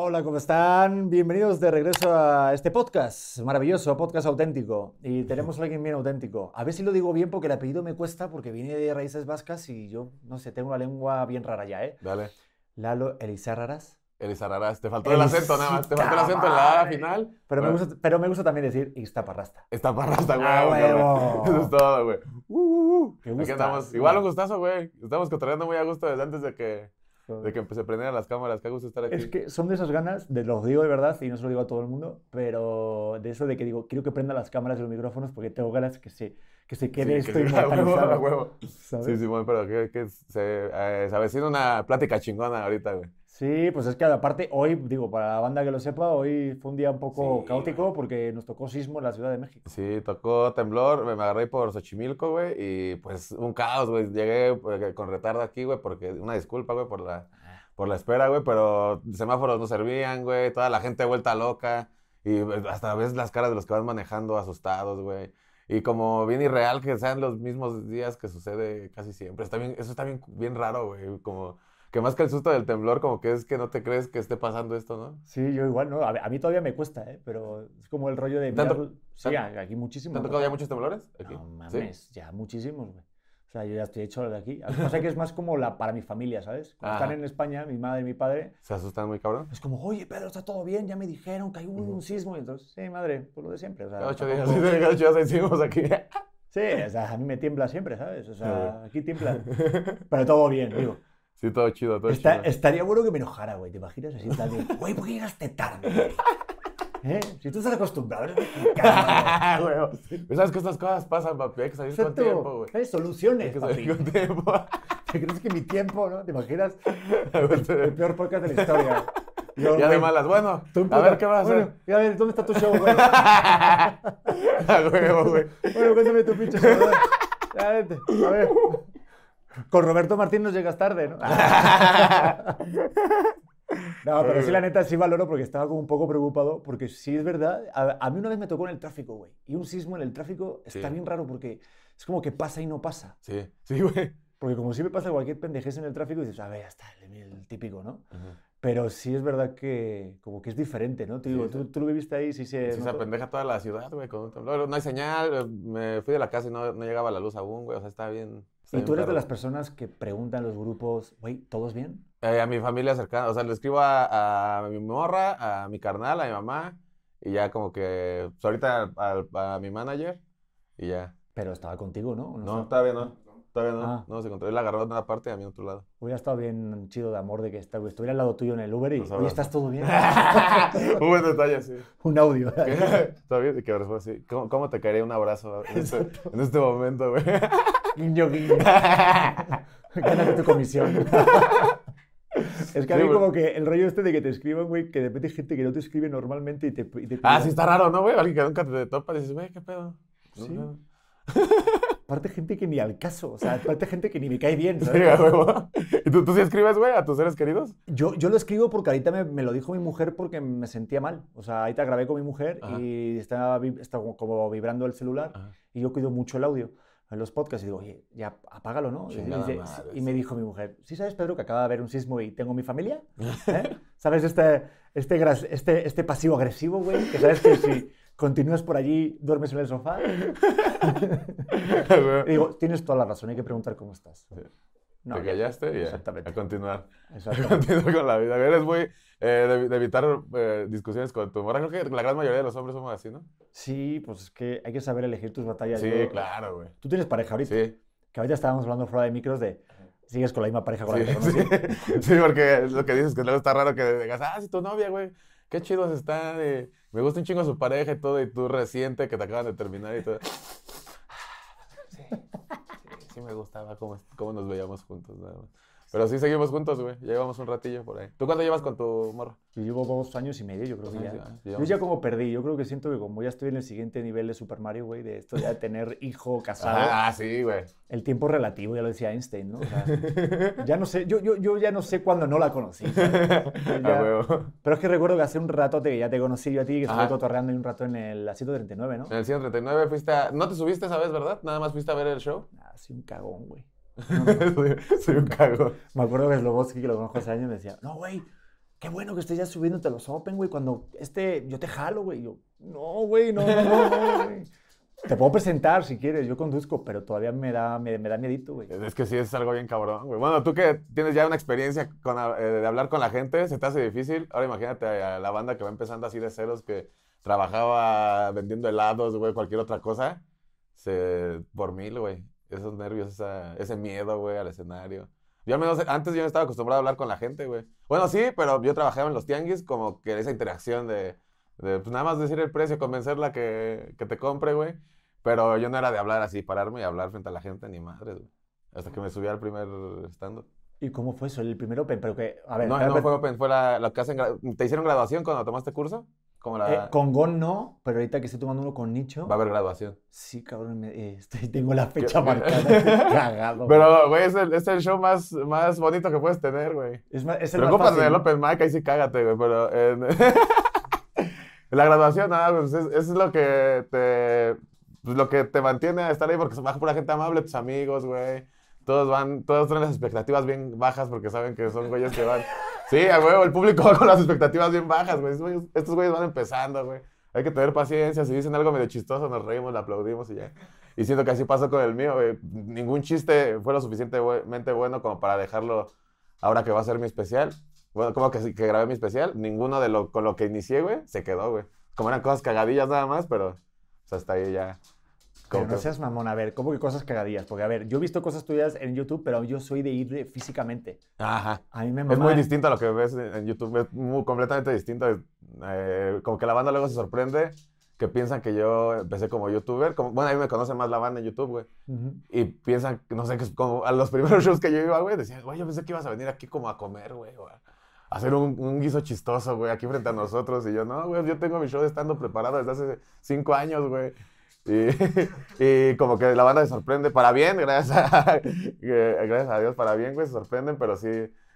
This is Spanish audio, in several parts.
Hola, ¿cómo están? Bienvenidos de regreso a este podcast, maravilloso, podcast auténtico. Y tenemos a alguien bien auténtico. A ver si lo digo bien porque el apellido me cuesta porque viene de raíces vascas y yo, no sé, tengo una lengua bien rara ya, ¿eh? Dale. Lalo Elizarraras. Elizarraras. Te faltó el acento nada más. Te faltó el acento en la A final. Pero, me Bueno, gusta, pero me gusta también decir Iztaparrasta. Está parrasta, güey. Ah, güey. huevo. Eso es todo, güey. Uh, uh, uh. Aquí andamos. Igual un gustazo, güey. Estamos cotorreando muy a gusto desde antes de que, de que se prendieran las cámaras. Qué gusto estar aquí. Es que son de esas ganas, de lo digo de verdad y no se lo digo a todo el mundo, pero de eso de que digo, quiero que prendan las cámaras y los micrófonos porque tengo ganas que se, que se quede Sí, esto que sí, a huevo, a inmortalizado. huevo. ¿sabes? Sí, Simón, pero que, que se, eh, se avecina una plática chingona ahorita, güey. Sí, pues es que aparte hoy, digo, para la banda que lo sepa, hoy fue un día un poco Sí, caótico porque nos tocó sismo en la Ciudad de México. Sí, tocó temblor, me agarré por Xochimilco, güey, y pues un caos, güey. Llegué pues, con retardo aquí, güey, porque una disculpa, güey, por la, por la espera, güey, pero semáforos no servían, güey, toda la gente vuelta loca, y pues, hasta ves las caras de los que van manejando asustados, güey. Y como bien irreal que sean los mismos días que sucede casi siempre. Está bien, eso está bien, bien raro, güey, como que más que el susto del temblor, como que es que no te crees que esté pasando esto, ¿no? Sí, yo igual, ¿no? A, a mí todavía me cuesta, ¿eh? Pero es como el rollo de... ¿Tanto- mirar- Sí, aquí muchísimo. ¿Te han tocado ya muchos temblores? Aquí. No ¿Sí? mames, ya muchísimos, güey. O sea, yo ya estoy hecho de aquí. Lo que pasa es que es más como la, para mi familia, ¿sabes? Cuando Ajá. están en España, mi madre y mi padre, ¿Se asustan muy cabrón? es como, oye, Pedro, está todo bien, ya me dijeron que hay un, un sismo. Y entonces, sí, madre, pues lo de siempre. O sea, ocho días, ocho días hicimos aquí. Sí, o sea, a mí me tiembla siempre, ¿sabes? O sea, aquí tiembla. Pero todo bien, digo. Sí, todo chido, todo Está- chido. estaría bueno que me enojara, güey. ¿Te imaginas? Así de, güey, ¿por qué llegaste tarde? ¿Eh? Si tú estás acostumbrado, eres mexicano. güey. Huevo. ¿Sabes que estas cosas pasan, papi? Hay que salir con Exacto. tiempo, güey. ¿Sabes? Hay Soluciones, que papi. salir con tiempo. ¿Te crees que mi tiempo, no? ¿Te imaginas? El peor podcast de la historia. Yo, Ya de güey, malas. Bueno, tú, a ver qué vas a bueno, hacer. y a ver, ¿dónde está tu show, güey? A huevo, güey. Bueno, cuéntame tu pinche show. a ver. Con Roberto Martín nos llegas tarde, ¿no? No, pero sí, la neta, sí valoro porque estaba como un poco preocupado, porque sí es verdad, a, a mí una vez me tocó en el tráfico, güey, y un sismo en el tráfico está Sí. bien raro porque es como que pasa y no pasa. Sí, sí, güey. Porque como si me pasa cualquier pendejez en el tráfico, dices, a ver, ya está, el, el típico, ¿no? Pero sí es verdad que como que es diferente, ¿no? Te digo, Sí, tú, tú lo viviste ahí, sí se... Sí, se notó. apendeja toda la ciudad, güey, con un temblor. No hay señal. Me fui de la casa y no, no llegaba la luz aún, güey. O sea, estaba bien. ¿Y tú eres de las personas que preguntan los grupos, güey, ¿todos bien? Eh, a mi familia cercana. O sea, le escribo a, a mi morra, a mi carnal, a mi mamá. Y ya como que. Pues ahorita al- a, mi manager. Y ya. Pero estaba contigo, ¿no? ¿O No, estaba? todavía no. Todavía no. Ah. No, se encontró. Él agarró una parte y a mí otro lado. Hubiera estado bien chido de amor de que está- estuviera al lado tuyo en el Uber y, Nos oye. ¿estás todo bien? Un buen detalle, sí. Un audio. ¿Está bien? Y que responde así. ¿Cómo, cómo te caería un abrazo en este, en este momento, güey? Guiño, guiño. Gánate tu comisión. es que a Sí, mí como que el rollo este de que te escriban, güey, que de repente hay gente que no te escribe normalmente y te... y te Ah, sí, está raro, ¿no, güey? Alguien que nunca te topa y dices, güey, ¿qué pedo? Sí. no. Aparte gente que ni al caso, o sea, aparte gente que ni me cae bien, Sí, ¿sabes? huevo. ¿Y tú, tú sí escribes, güey, a tus seres queridos? Yo, yo lo escribo porque ahorita me, me lo dijo mi mujer porque me sentía mal. O sea, ahorita grabé con mi mujer Ajá. y estaba, estaba como vibrando el celular Ajá. y yo cuido mucho el audio en los podcasts y digo, oye, ya apágalo, ¿no? Y, Chingada dice- madre, y me sí. dijo mi mujer, ¿sí sabes, Pedro, que acaba de haber un sismo y tengo mi familia? ¿Eh? ¿Sabes este, este, este, este pasivo agresivo, güey? Que sabes que si continúas por allí, duermes en el sofá. Y digo, tienes toda la razón, hay que preguntar cómo estás. No, te ya- callaste y Exactamente. a continuar. A Exacto. continuar con la vida. Eres muy eh, de, de evitar eh, discusiones con tu morra. Creo que la gran mayoría de los hombres somos así, ¿no? Sí, pues es que hay que saber elegir tus batallas. Sí, Yo- claro, güey. Tú tienes pareja ahorita. Sí, Que ahorita estábamos hablando fuera de micros de. Sigues con la misma pareja con la que te sí. Sí, porque lo que dices que luego está raro que digas, ah, sí, tu novia, güey. Qué chidos están. eh, me gusta un chingo su pareja y todo, y tú reciente que te acaban de terminar y todo. Me gustaba cómo, cómo nos veíamos juntos, nada más. Pero sí seguimos juntos, güey. Ya llevamos un ratillo por ahí. ¿Tú cuánto llevas con tu morro? Yo llevo dos años y medio, yo creo que ya. años, ah, Yo ya como perdí, yo creo que siento que como ya estoy en el siguiente nivel de Super Mario, güey, de esto ya de tener hijo, casado, Ah, sí, güey. el tiempo relativo, ya lo decía Einstein, ¿no? O sea, ya no sé, yo, yo, yo ya no sé cuándo no la conocí. ya-. Pero es que recuerdo que hace un rato que ya te conocí yo a ti, que estuve cotorreando un rato en el asiento 39, ¿no? En el 139 fuiste a... No te subiste esa vez, ¿verdad? Nada más fuiste a ver el show. Ah, sí, un cagón, güey. soy, soy un cago. Me acuerdo que Sloboski, que lo conozco hace años, me decía, no, güey, qué bueno que estés ya subiéndote los Open, güey, cuando este, yo te jalo, güey. Yo, no, güey, no, no, no, no, güey. Te puedo presentar si quieres, yo conduzco, pero todavía me da, me, me da miedito, güey. Es que sí, es algo bien cabrón, güey. Bueno, tú que tienes ya una experiencia con, eh, de hablar con la gente, se te hace difícil. Ahora imagínate a la banda que va empezando así de ceros, que trabajaba vendiendo helados, güey, cualquier otra cosa. Se, por mil, güey. Esos nervios, esa- ese miedo, güey, al escenario. Yo al menos antes yo no estaba acostumbrado a hablar con la gente, güey. Bueno, sí, pero yo trabajaba en los tianguis como que esa interacción de, de, pues nada más decir el precio, convencerla que, que te compre, güey. Pero yo no era de hablar así, pararme y hablar frente a la gente, ni madre, güey. Hasta que me subí al primer stand ¿Y cómo fue eso? El primer Open, pero que, a ver, No, no fue Open, fue la, lo que hacen. ¿Te hicieron graduación cuando tomaste curso? Como la. eh, con Gon no, pero ahorita que estoy tomando uno con Nicho, Va a haber graduación. sí, cabrón, me- eh, estoy- tengo la fecha marcada, cagado. Pero, güey, es el, es el show más, más bonito que puedes tener, güey. es, más, es el más Preocúpate fácil. del Open Mic, ahí sí cágate, güey, pero en... la graduación, nada, pues es, es lo que te... pues, lo que te mantiene a estar ahí porque se baja pura gente amable, tus amigos, güey. Todos van, todos traen las expectativas bien bajas porque saben que son güeyes que van... Sí, a huevo, el público va con las expectativas bien bajas, güey. Estos güeyes- van empezando, güey. Hay que tener paciencia. Si dicen algo medio chistoso, nos reímos, le aplaudimos y ya. Y siento que así pasó con el mío, güey. Ningún chiste fue lo suficientemente bueno como para dejarlo ahora que va a ser mi especial. Bueno, como que, que grabé mi especial. Ninguno de lo con lo que inicié, güey, se quedó, güey. Como eran cosas cagadillas nada más, pero pues, hasta ahí ya. Como no seas mamón, a ver, ¿cómo que cosas cagadillas? Porque, a ver, yo he visto cosas tuyas en YouTube, pero yo soy de ir físicamente. Ajá. A mí me Es muy distinto a lo que ves en YouTube, es muy, completamente distinto. Eh, como que la banda luego se sorprende que piensan que yo empecé como youtuber. Como, bueno, a mí me conocen más la banda en YouTube, güey. Ujú. Y piensan, no sé, que es como a los primeros shows que yo iba, güey, decían, güey, yo pensé que ibas a venir aquí como a comer, güey, a hacer un, un guiso chistoso, güey, aquí frente a nosotros. Y yo, no, güey, yo tengo mi show estando preparado desde hace cinco años, güey. Y, y como que la banda se sorprende, para bien, gracias a, gracias a Dios, para bien, güey, se sorprenden, pero sí,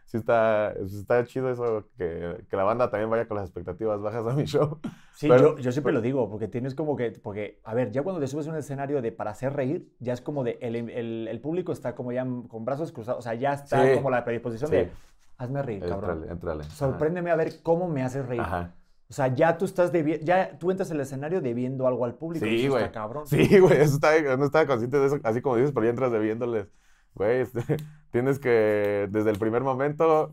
sí está, está chido eso, que, que la banda también vaya con las expectativas bajas a mi show. Sí, Pero- yo, yo siempre lo digo, porque tienes como que, porque, a ver, ya cuando te subes a un escenario de para hacer reír, ya es como de, el, el- el público está como ya con brazos cruzados, o sea, ya está Sí. como la predisposición Sí. de, hazme reír, cabrón. Entrale, entrale. Sorpréndeme a ver cómo me haces reír. Ajá. O sea, ya tú estás ya tú entras al escenario debiendo algo al público. Sí, güey. Cabrón. Sí, güey, eso está, no estaba consciente de eso, así como dices, pero ya entras debiéndoles. Güey, este, tienes que, desde el primer momento,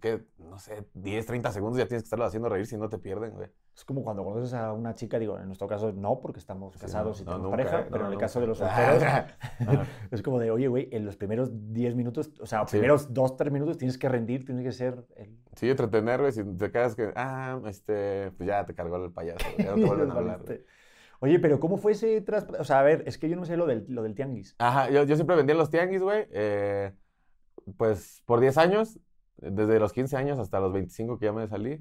que, no sé, 10, 30 segundos ya tienes que estarlo haciendo reír si no te pierden, güey. Es como cuando conoces a una chica, digo, en nuestro caso no, porque estamos Sí, casados no, y no, tenemos nunca, pareja, eh, pero en el caso de los nunca. solteros, Ajá. es como de, oye, güey, en los primeros 10 minutos, o sea, Sí. primeros 2, 3 minutos tienes que rendir, tienes que ser el... Sí, entretener, güey, si te quedas que, ah, este, pues ya te cargó el payaso, ya no te vuelven a hablar. güey. Oye, pero ¿cómo fue ese tras... O sea, a ver, es que yo no sé lo del, lo del tianguis. Ajá, yo, yo siempre vendía en los tianguis, güey, eh, pues por 10 años, desde los 15 años hasta los 25 que ya me salí.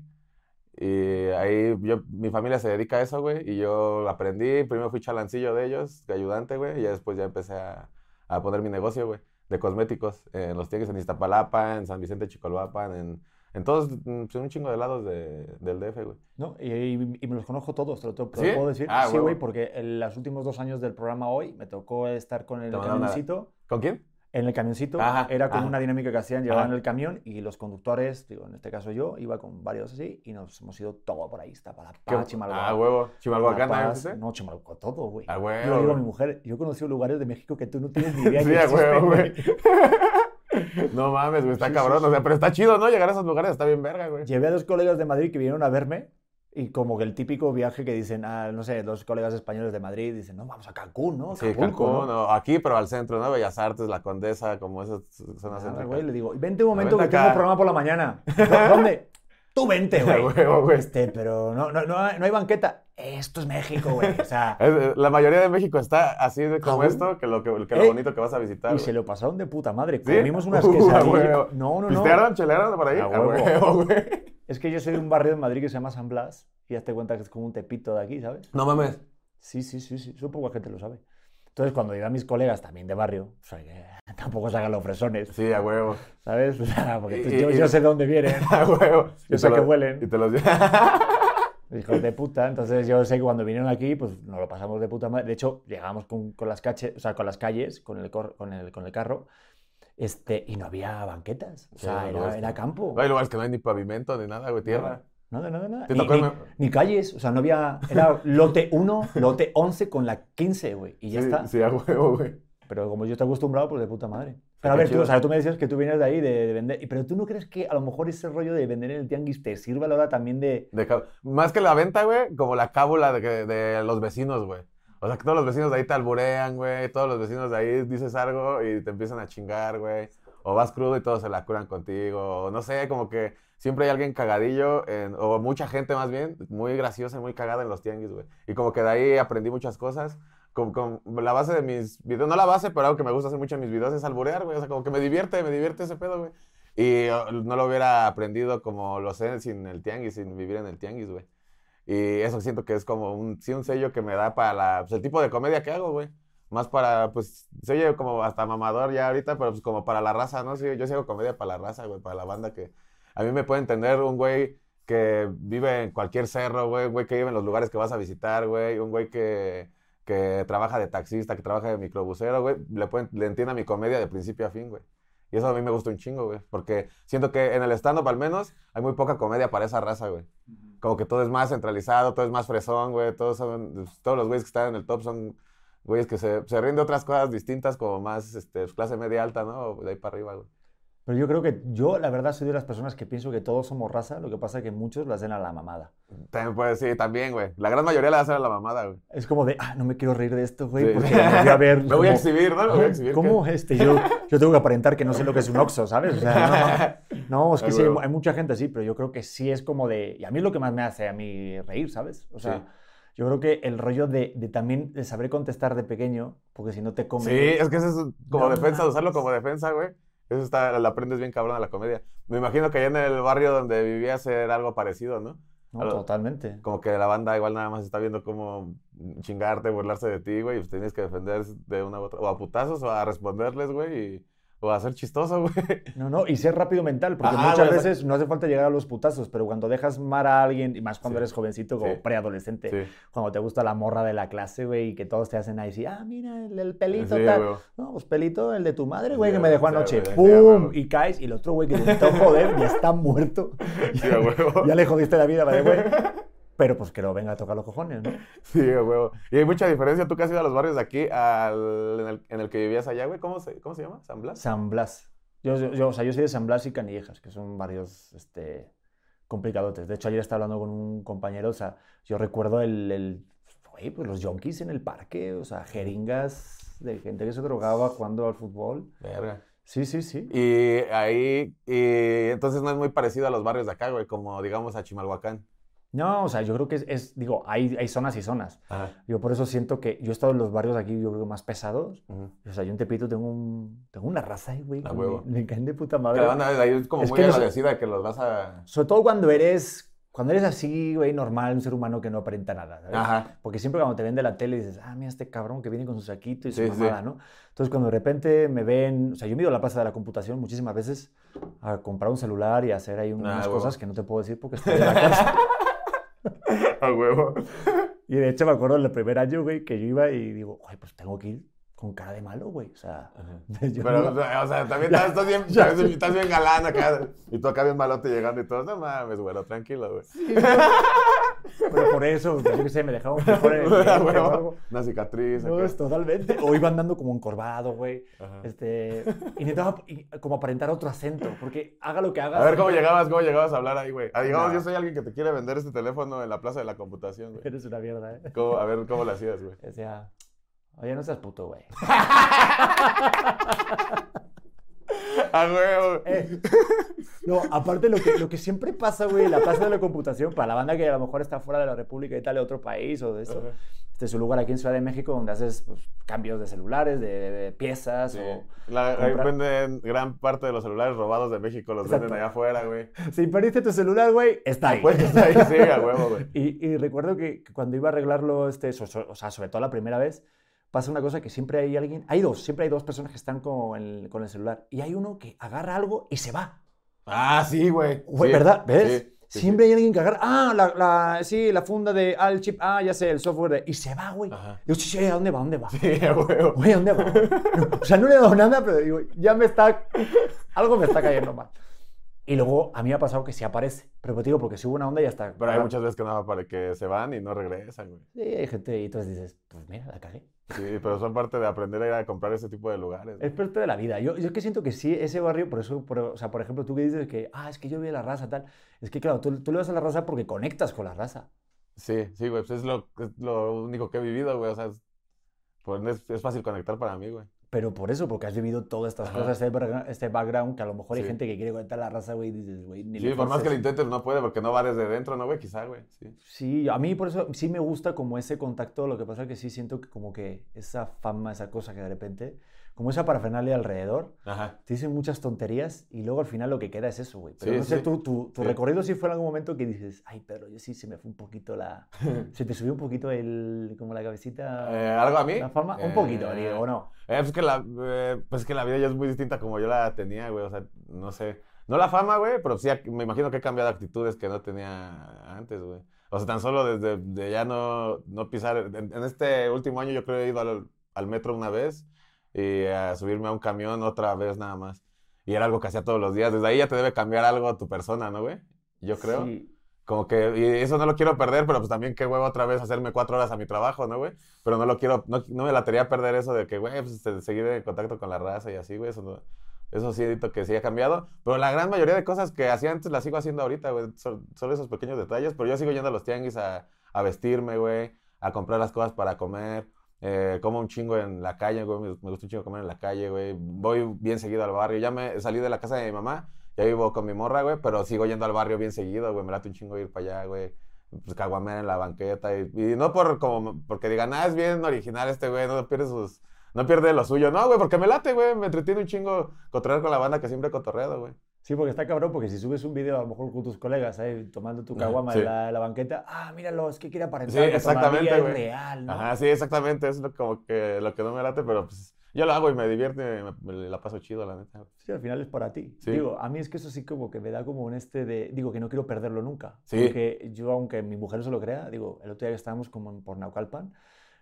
Y ahí yo, mi familia se dedica a eso, güey, y yo aprendí, primero fui chalancillo de ellos, de ayudante, güey, y ya después ya empecé a, a poner mi negocio, güey, de cosméticos, en los tianguis en Iztapalapa, en San Vicente Chicolhuapan, en, en todos, mm, pues, un chingo de lados de, del DF, güey. ¿No? Y, y- y me los conozco todos, te lo, te lo ¿Sí? puedo decir. Ah, sí, güey, porque en los últimos dos años del programa hoy me tocó estar con el camioncito. ¿Con quién? En el camioncito Ajá, era como ajá. una dinámica que hacían, llevaban el camión y los conductores, digo, en este caso yo, iba con varios así y nos hemos ido todo por ahí, está para ¿Qué- Chimalhuacán. Ah, huevo. Chimalhuacán La fuiste? No, Chimalhuacán, todo, güey. Ah, Yo huevo, le digo a mi mujer, yo he conocido lugares de México que tú no tienes ni idea Sí, a huevo, güey. No mames, güey, está Sí, sí, cabrón. sí. O sea, pero está chido, ¿no? Llegar a esos lugares está bien verga, güey. Llevé a dos colegas de Madrid que vinieron a verme y como que el típico viaje que dicen, ah, no sé, dos colegas españoles de Madrid dicen, no, vamos a Cancún, ¿no? Sí, Acapulco, Cancún, ¿no? o aquí, pero al centro, ¿no? Bellas Artes, La Condesa, como esas zonas Ah, güey, le digo, vente un momento vente que tengo acá. programa por la mañana. "¿Dó- ¿Dónde? Tú vente, güey. Este, pero no, no, no, hay- no hay banqueta. Esto es México, güey. O sea, eh, La mayoría de México está así de como Cabrón. esto, que lo, que, que lo Eh, bonito que vas a visitar. y güey. se lo pasaron de puta madre. ¿Sí? Comimos unas Uh, quesadillas. huevo. No, no, no. ¿Pistearon, chelearon por ahí? A huevo, güey. Es que yo soy de un barrio de Madrid que se llama San Blas y hazte cuenta que es como un tepito de aquí, ¿sabes? No mames. Sí, sí, sí, sí. Eso poca gente lo sabe. Entonces, cuando iban mis colegas también de barrio, o sea, que tampoco se hagan los fresones, Sí, a huevo. ¿sabes? O sea, porque tú- Y- yo, y- yo sé de dónde vienen, A huevo. Yo sé te que huelen. Y te los hijos de puta. Entonces, yo sé que cuando vinieron aquí, pues nos lo pasamos de puta madre. De hecho, llegamos con, con las, cache- o sea, con las calles, con el, cor- con, el, con el carro, Este, y no había banquetas. O Sí, sea, hay era, era campo. Hay lugares que no hay ni pavimento ni nada, güey, tierra. Nada, nada, nada. ¿Te Ni, ni- ni calles, o sea, no había. Era lote 1, lote 11 con la 15, güey. Y ya sí, está. Sí, a huevo, güey. Pero como yo estoy acostumbrado, pues de puta madre. Pero a ver, tú, o sea, tú me decías que tú vienes de ahí de, de vender. Pero tú no crees que a lo mejor ese rollo de vender en el tianguis te sirva a la hora también de. De Más que la venta, güey, como la cábula de, de los vecinos, güey. O sea, que todos los vecinos de ahí te alburean, güey. Todos los vecinos de ahí dices algo y te empiezan a chingar, güey. O vas crudo y todos se la curan contigo. O no sé, como que siempre hay alguien cagadillo, en- o mucha gente más bien, muy graciosa y muy cagada en los tianguis, güey. Y como que de ahí aprendí muchas cosas. Con, con la base de mis videos, no la base, pero algo que me gusta hacer mucho en mis videos es alburear, güey. O sea, como que me divierte, me divierte ese pedo, güey. Y oh, no lo hubiera aprendido como lo sé sin el tianguis, sin vivir en el tianguis, güey. Y eso siento que es como un, sí, un sello que me da para la, pues, el tipo de comedia que hago, güey. Más para, pues, se oye como hasta mamador ya ahorita, pero pues como para la raza, ¿no? Sí, yo sí hago comedia para la raza, güey, para la banda que... A mí me puede entender un güey que vive en cualquier cerro, güey, güey que vive en los lugares que vas a visitar, güey, un güey que, que trabaja de taxista, que trabaja de microbusero, güey, le, pueden- le entiende a mi comedia de principio a fin, güey. Y eso a mí me gusta un chingo, güey, porque siento que en el stand-up al menos hay muy poca comedia para esa raza, güey. Como que todo es más centralizado, todo es más fresón, güey. Todos, son, todos los güeyes que están en el top son güeyes que se, se ríen de otras cosas distintas, como más este, clase media alta, ¿no? De ahí para arriba, güey. Pero yo creo que yo, la verdad, soy de las personas que pienso que todos somos raza. Lo que pasa es que muchos lo hacen a la mamada. También puede, sí, también, güey. La gran mayoría la va a la mamada, güey. Es como de, ah, no me quiero reír de esto, güey, Sí. porque me voy a ver. Me voy a exhibir, ¿no? Me voy a exhibir. ¿Cómo? que- Este, yo, yo tengo que aparentar que no sé lo que es un oxo, ¿sabes? O sea, no, no, es que sí, hay, mucha gente así, pero yo creo que sí es como de... Y a mí es lo que más me hace a mí reír, ¿sabes? O sea, Sí. yo creo que el rollo de, de también de saber contestar de pequeño, porque si no te comen... Sí, es que eso es como No defensa, usarlo como defensa, güey. Eso está, la aprendes bien cabrón a la comedia. Me imagino que allá en el barrio donde vivías era algo parecido, ¿no? No, totalmente. Como que la banda igual nada más está viendo cómo chingarte, burlarse de ti, güey, y pues tienes que defender de una u otra, o a putazos, o a responderles, güey, y- o a ser chistoso, güey. No, no, y ser rápido mental, porque Ajá, muchas veces no hace falta llegar a los putazos, pero cuando dejas mar a alguien, y más cuando Sí. eres jovencito, como Sí. preadolescente, Sí, cuando te gusta la morra de la clase, güey, y que todos te hacen ahí, sí, ah, mira, el, el pelito, tal. güey. No, pues pelito, el de tu madre, güey, que me dejó anoche. güey, ¡Pum! y caes, y el otro güey que te intentó joder ya está muerto. Sí, a huevo. ya le jodiste la vida, ¿vale, güey? Pero pues que no venga a tocar los cojones, ¿no? Sí, huevo. Y hay mucha diferencia. Tú que has ido a los barrios de aquí al, en, el, en el que vivías allá, güey. ¿Cómo se, ¿Cómo se llama? ¿San Blas? San Blas. Yo, yo, yo- o sea, yo soy de San Blas y Canillejas, que son barrios este, complicadotes. De hecho, ayer estaba hablando con un compañero, o sea, yo recuerdo el, el güey, pues los yonkis en el parque, o sea, jeringas de gente que se drogaba jugando al fútbol. Verga. Sí, sí, sí. Y ahí, y entonces no es muy parecido a los barrios de acá, güey, como digamos a Chimalhuacán. No, o sea, yo creo que es, es- digo, hay, hay zonas y zonas. Ajá. Yo por eso siento que yo he estado en los barrios aquí, yo creo más pesados. Ujú. O sea, yo en Tepito tengo, un, tengo una raza ahí, güey. Me, me caen de puta madre. la banda de ahí es como Es muy no agradecida de que los vas a... Sobre todo cuando eres, cuando eres así, güey, normal, un ser humano que no aparenta nada, ¿sabes? Ajá. Porque siempre cuando te ven de la tele dices, ah, mira este cabrón que viene con su saquito y su Sí, sí. mamada, ¿no? Entonces cuando de repente me ven, o sea, yo me he ido a la plaza de la computación muchísimas veces a comprar un celular y a hacer ahí unas Ah, huevo. cosas que no te puedo decir porque estoy en la casa. A huevo. y de hecho me acuerdo el primer año, güey, que yo iba y digo, ay, pues tengo que ir con cara de malo, güey. O sea, yo Pero, no- o sea, también Ya, estás, bien, ya. estás, estás bien galán acá. Y tú acá bien malote llegando y todo. No mames, güey, tranquilo, güey. pero por eso, yo qué sé, me dejaban un frijol en el A diente o huevo. algo. Una cicatriz. No, acá. totalmente. O iba andando como encorvado, güey. Ajá. Este, intentaba como aparentar otro acento, porque haga lo que haga. A ver cómo llegabas, cómo llegabas a hablar ahí, güey. Ah, digamos, yo soy alguien que te quiere vender este teléfono en la plaza de la computación, güey. Eres una mierda, ¿eh? ¿Cómo- a ver cómo lo hacías, güey. Decía, oye, no seas puto, güey. A huevo. Eh, no, aparte lo que, lo que siempre pasa, güey, la plaza de la computación, para la banda que a lo mejor está fuera de la República y tal, de otro país o de eso, este es un lugar aquí en Ciudad de México donde haces pues, cambios de celulares, de, de piezas Sí. o... La- ahí venden gran parte de los celulares robados de México, los Exacto. venden allá afuera, güey. Si perdiste tu celular, güey, está ahí. Pues está ahí, sí, a huevo, güey. Y, y recuerdo que, cuando iba a arreglarlo, este, o sea, sobre todo la primera vez, pasa una cosa que siempre hay alguien, hay dos, siempre hay dos personas que están con el, con el celular. Y hay uno que agarra algo y se va. Ah, sí, güey. Güey, Sí, ¿verdad? ¿Ves? sí. Siempre hay alguien que agarra, ah, la, la, sí, la funda de, ah, el chip, ah, ya sé, el software de, y se va, güey. Digo, sí, sí, ¿a dónde va? ¿A dónde va? Sí, huevo. Güey, ¿a dónde va? O sea, no le he dado nada, pero digo, ya me está, algo me está cayendo mal. Y luego a mí me ha pasado que sí aparece, pero pues digo, porque si hubo una onda ya está. Pero hay muchas veces que no, para que se van y no regresan, güey. Sí, hay gente y entonces dices, pues mira, la cagué. Sí, pero son parte de aprender a ir a comprar ese tipo de lugares. Es parte de la vida. Yo, yo es que siento que sí, ese barrio, por eso, por, o sea, por ejemplo, tú que dices que, ah, es que yo vi a la raza, tal. Es que, claro, tú, tú le vas a la raza porque conectas con la raza. Sí, sí, güey, pues es lo, es lo único que he vivido, güey. O sea, es, pues es, es fácil conectar para mí, güey. Pero por eso, porque has vivido todas estas Ajá. cosas, este, background- este background, que a lo mejor hay gente que quiere conectar la raza, güey, y dices, güey, ni Sí, por más que lo intentes, no puede porque no va desde dentro, ¿no, güey? Quizá, güey. Sí. Sí, a mí por eso sí me gusta como ese contacto, lo que pasa es que sí siento que como que esa fama, esa cosa que de repente, como esa parafernalia alrededor, Ajá. te dicen muchas tonterías y luego al final lo que queda es eso, güey. Pero Sí, no sé, sí. tu, tu, tu Sí. recorrido sí fue en algún momento que dices, ay, Pedro, yo sí se me fue un poquito la... se te subió un poquito el, como la cabecita, Eh, ¿Algo a mí? la fama, un Eh, poquito, digo, ¿o no? Eh, pues, que la, eh, pues que la vida ya es muy distinta como yo la tenía, güey. O sea, no sé. No la fama, güey, pero sí me imagino que he cambiado actitudes que no tenía antes, güey. O sea, tan solo desde de ya no, no pisar. En, en este último año yo creo que he ido al, al metro una vez y a subirme a un camión otra vez nada más. Y era algo que hacía todos los días. Desde ahí ya te debe cambiar algo tu persona, ¿no, güey? Yo creo. Sí. Como que, y eso no lo quiero perder, pero pues también qué huevo otra vez hacerme cuatro horas a mi trabajo, ¿no, güey? Pero no lo quiero, no, no me latería perder eso de que, güey, pues este, seguir en contacto con la raza y así, güey, eso, no- eso sí, que sí ha cambiado. Pero la gran mayoría de cosas que hacía antes las sigo haciendo ahorita, güey, son, son esos pequeños detalles, pero yo sigo yendo a los tianguis a, a vestirme, güey, a comprar las cosas para comer. Eh, como un chingo en la calle, güey, me, gusta un chingo comer en la calle, güey. Voy bien seguido al barrio. Ya me salí de la casa de mi mamá, ya vivo con mi morra, güey, pero sigo yendo al barrio bien seguido, güey. Me late un chingo ir para allá, güey. Pues caguamear en la banqueta. Y, no por como porque digan, ah, es bien original este güey, no pierde sus. No pierde lo suyo. No, güey, porque me late, güey. Me entretiene un chingo cotorrear con la banda que siempre he cotorreado, güey. Sí, porque está cabrón, porque si subes un video a lo mejor con tus colegas, ahí, tomando tu caguama Sí. en, la, banqueta, ah, míralo, es que quiere aparentar Sí, que exactamente, es real, ¿no? Ajá, sí, exactamente. Es lo, como que lo que no me late, pero pues yo lo hago y me divierte, me, me la paso chido, la neta. Sí, al final es para ti. Sí. Digo, a mí es que eso sí como que me da como un este de... Digo, que no quiero perderlo nunca. Sí. Porque yo, aunque mi mujer no se lo crea, digo, el otro día que estábamos como en, por Naucalpan,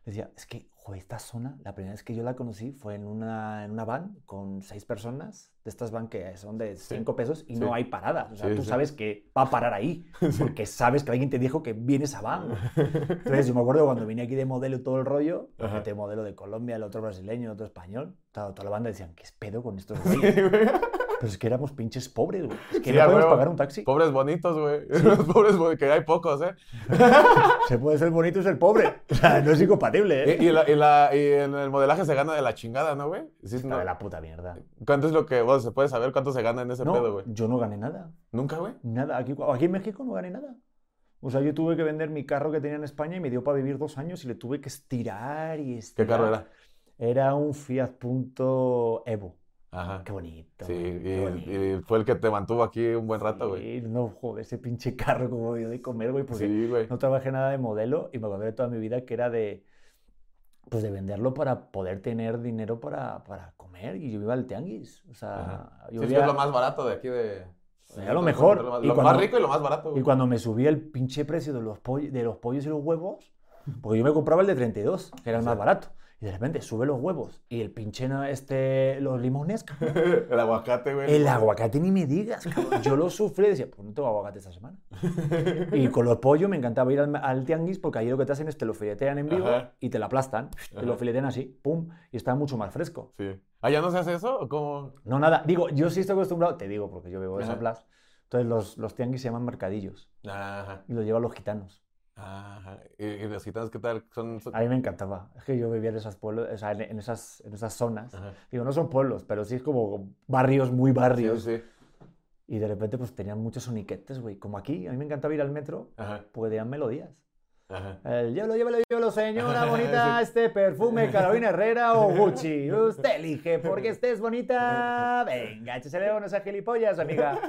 decía, es que, joder, esta zona, la primera vez que yo la conocí fue en una, en una van con seis personas, de estas van que son de cinco pesos y Sí. no hay paradas. O sea, Sí, tú sí. sabes que va a parar ahí, porque sabes que alguien te dijo que viene esa van. Entonces, yo me acuerdo cuando vine aquí de modelo todo el rollo, este modelo de Colombia, el otro brasileño, el otro español, toda, toda la banda decían, ¿qué es pedo con estos Sí, güeyes? Pero es que éramos pinches pobres, güey. Es que Sí, no huevo. pagar un taxi. Pobres bonitos, güey. Los pobres bonitos, que hay pocos, ¿eh? Se puede ser bonito y ser pobre. O sea, no es incompatible, ¿eh? Y, y la- y la- y en el modelaje se gana de la chingada, ¿no, güey? Sí, no. de la puta mierda. ¿Cuánto es lo que, bueno, se puede saber cuánto se gana en ese No, pedo, güey? yo no gané nada. ¿Nunca, güey? Nada. Aquí, aquí en México no gané nada. O sea, yo tuve que vender mi carro que tenía en España y me dio para vivir dos años y le tuve que estirar y ¿Qué estirar. carro era? Era un Fiat Punto Evo. Ajá. Qué bonito. Sí, güey, qué y, bonito. y fue el que te mantuvo aquí un buen rato, güey. Sí, no, joder, ese pinche carro como yo de comer, güey, porque Sí, güey. no trabajé nada de modelo y me acordé toda mi vida que era de, pues de venderlo para poder tener dinero para, para comer y yo iba al tianguis. O sea, Ajá. yo Sí, vivía- es lo más barato de aquí de... Era lo mejor. Lo, más, Y lo cuando- más rico y lo más barato, y güey. cuando me subía el pinche precio de los, poll- de los pollos y los huevos, porque yo me compraba el de 32, que era el más Sí. barato. Y de repente sube los huevos y el pinche, este, los limones, cabrón. el aguacate, güey. El aguacate ni me digas, cabrón. Yo lo sufrí y decía, pues no tengo aguacate esta semana. Y con los pollos me encantaba ir al, al tianguis porque ahí lo que te hacen es te lo filetean en vivo Ajá. y te lo aplastan. Te lo filetean así, pum, y está mucho más fresco. Sí. ¿Ah, ya no se hace eso? ¿O cómo? No, nada. Digo, yo sí estoy acostumbrado, te digo porque yo de Ajá. San Blas. Entonces los, los tianguis se llaman mercadillos Ajá. y los llevan los gitanos. Ajá. ¿Y, y los gitanos qué tal? Son... son- A mí me encantaba. Es que yo vivía en esos pueblos, o sea, en, en esas, en esas zonas. Ajá. Digo, no son pueblos, pero sí es como barrios, muy Sí, barrios. sí. Y de repente pues tenían muchos soniquetes, güey. Como aquí, a mí me encantaba ir al metro Ajá. porque tenían melodías. Ajá. El llévalo, llévalo, llévalo, señora bonita, este perfume Carolina Herrera o Gucci. Usted elige porque estés bonita. Venga, échesele unos a gilipollas, amiga.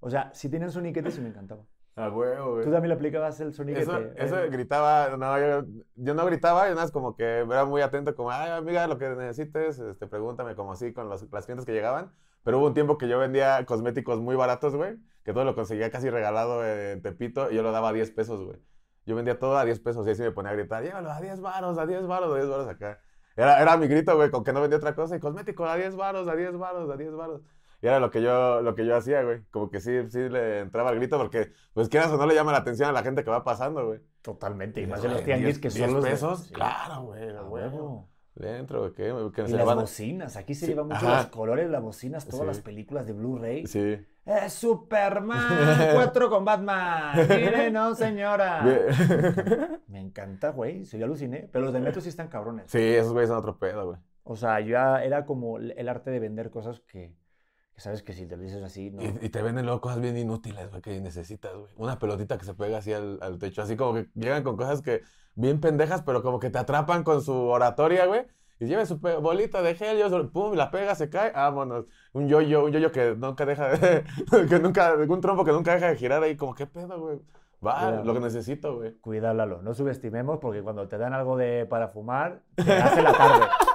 O sea, si tienen soniquetes y me encantaba. Huevo, güey. ¿Tú también le aplicabas el soniquete? Eso, eso Eh, gritaba, no, yo, yo no gritaba, yo nada más como que era muy atento, como, ay, amiga, lo que necesites, este, pregúntame, como así, con los, las clientes que llegaban, Pero hubo un tiempo que yo vendía cosméticos muy baratos, güey. Que todo lo conseguía casi regalado en Tepito y yo lo daba a 10 pesos, güey. Yo vendía todo a 10 pesos y ahí sí me ponía a gritar, llévalo a 10 varos, a 10 varos, a 10 varos acá. Era, era mi grito, güey, con que no vendía otra cosa. Y cosmético, a 10 varos, a 10 varos, a 10 varos. Y era lo que yo, lo que yo hacía, güey. Como que sí, sí le entraba el grito porque, pues quieras o no le llama la atención a la gente que va pasando, güey. Totalmente. Y más en los tianguis 10 que 10 son los pesos. Sí. Claro, güey, A huevo. Dentro, güey, ¿qué? Que Y se las van bocinas, aquí se Sí, llevan mucho ajá. los colores, las bocinas, todas Sí. las películas de Blu-ray. Sí. ¡Es Superman! ¡Cuatro con Batman! ¡Mire, no, señora! Me encanta, güey. Yo aluciné. Pero los de Metro sí están cabrones. Sí, esos güeyes son otro pedo, güey. O sea, yo ya era como el arte de vender cosas que, que sabes que si te lo dices así, no. Y, y te venden luego cosas bien inútiles, güey, que necesitas, güey. Una pelotita que se pega así al, al techo, así como que llegan con cosas que bien pendejas, pero como que te atrapan con su oratoria, güey. Y lleva su bolita de gel, yo, pum, la pega, se cae, vámonos. Un yoyo, un yoyo que nunca deja de, que nunca, un trompo que nunca deja de girar ahí, como, ¿qué pedo, güey? Va, Cuidado. lo que necesito, güey. Cuidado, Lalo. No subestimemos porque cuando te dan algo de para fumar, te hace la tarde.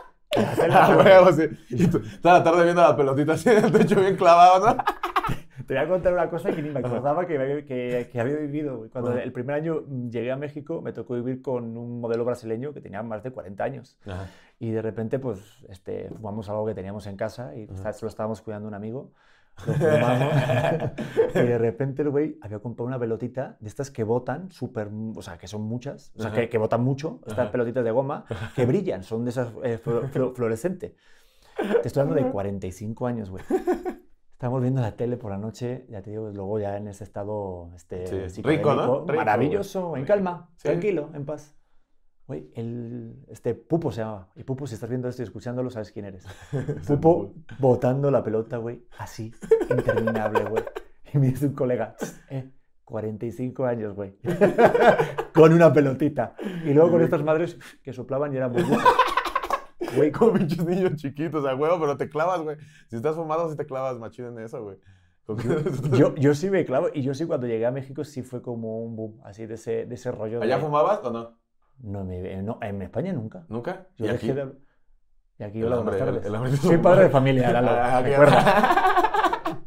Ah, huevo, sí. Y tú, toda la tarde viendo la pelotita así en el techo bien clavado, ¿no? Te voy a contar una cosa que ni me acordaba que, había- que, que había vivido. güey. Cuando Ajá. el primer año mm, llegué a México, me tocó vivir con un modelo brasileño que tenía más de 40 años. Ajá. Y de repente, pues, este, fumamos algo que teníamos en casa y se lo estábamos cuidando un amigo. Y de repente el güey había comprado una pelotita de estas que botan súper, o sea, que son muchas, o sea, que, que botan mucho, estas Ajá. pelotitas de goma, que brillan, son de esas eh, flu- fluorescente. Te estoy hablando de 45 años, güey. Estábamos viendo la tele por la noche, ya te digo, luego ya en ese estado este, Sí, rico, ¿no? Rico, maravilloso, en calma, Sí. tranquilo, en paz. Güey, el, este Pupo se llama. Y Pupo, si estás viendo esto y escuchándolo, sabes quién eres. Pupo botando la pelota, güey, así, interminable, güey. Y me dice un colega, eh, 45 años, güey. con una pelotita. Y luego con estas madres que soplaban y eran burbujas. Güey, como pinches niños chiquitos, a huevo, pero te clavas, güey. Si estás fumado, sí te clavas machín en eso, güey. Yo, yo sí me clavo. Y yo sí, cuando llegué a México, sí fue como un boom, así de ese, de ese rollo. ¿Allá de- fumabas o no? No, me- no, en España nunca. ¿Nunca? Yo ¿Y dejé aquí? de- Y aquí El hola, buenas tardes. el hombre- Soy padre de familia, era lo, Ah.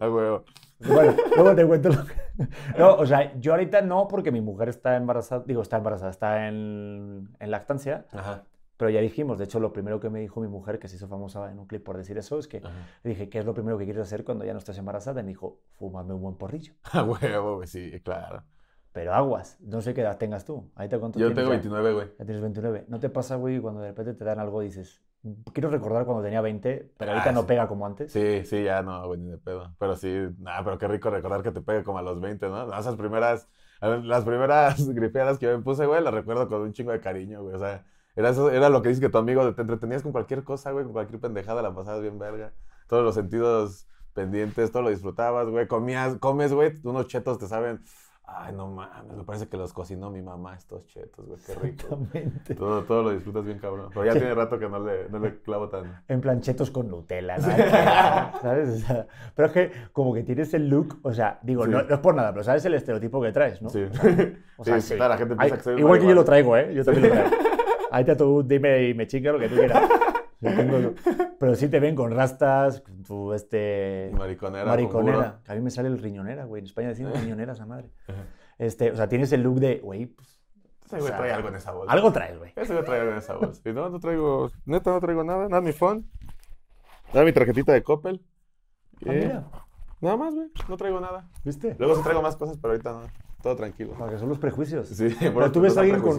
A huevo. Bueno, luego te cuento lo que... No, o sea, yo ahorita no, porque mi mujer está embarazada, digo, está embarazada, está en, en lactancia, Ajá. pero ya dijimos, de hecho, lo primero que me dijo mi mujer, que se hizo famosa en un clip por decir eso, es que Ajá. le dije, ¿qué es lo primero que quieres hacer cuando ya no estés embarazada? Y me dijo, fúmame un buen porrillo. A huevo, güey, sí, claro. Pero aguas, no sé qué edad tengas tú. Ahí te cuento. Yo tengo 29, güey. Ya tienes 29. ¿No te pasa, güey, cuando de repente te dan algo y dices, quiero recordar cuando tenía 20, pero ahorita Ah, no sí. pega como antes? Sí, sí, ya no, güey, ni de pedo. Pero sí, nada, pero qué rico recordar que te pegue como a los 20, ¿no? Esas primeras, las primeras gripeadas que yo me puse, güey, las recuerdo con un chingo de cariño, güey. O sea, era, eso, era lo que dices que tu amigo te entretenías con cualquier cosa, güey, con cualquier pendejada, la pasabas bien verga. Todos los sentidos pendientes, todo lo disfrutabas, güey. Comías, comes, güey, unos chetos te saben. Ay, no mames, me parece que los cocinó mi mamá estos chetos, güey, qué rico. Exactamente. Todo, todo lo disfrutas bien, cabrón. Pero ya Sí. tiene rato que no le, no le clavo tan. En planchetos con Nutella, ¿no? ¿sabes? O sea, pero es que como que tienes el look, o sea, digo, Sí. no, no es por nada, pero sabes el estereotipo que traes, ¿no? Sí. O sea, o sea, Sí, la gente piensa Ay, que soy Igual que yo lo traigo, ¿eh? Yo también lo traigo. Ahí te tú dime y me chinga lo que tú quieras. Yo tengo- pero sí te ven con rastas, tu este... Mariconera. mariconera. Que a mí me sale el riñonera, güey. En España decimos riñonera esa madre. Este, o sea, tienes el look de, güey, pues, Ese güey O sea, trae algo en esa bolsa. algo traes, güey. Ese güey trae algo en esa bolsa. Y no, no traigo, neta, no traigo nada, nada mi phone. Nada mi tarjetita de Coppel. Ah, mira, Nada más, güey, no traigo nada. ¿viste? Luego sí traigo más cosas, pero ahorita no. Todo tranquilo. Para que son los prejuicios. Sí, Pero tú ves a alguien con...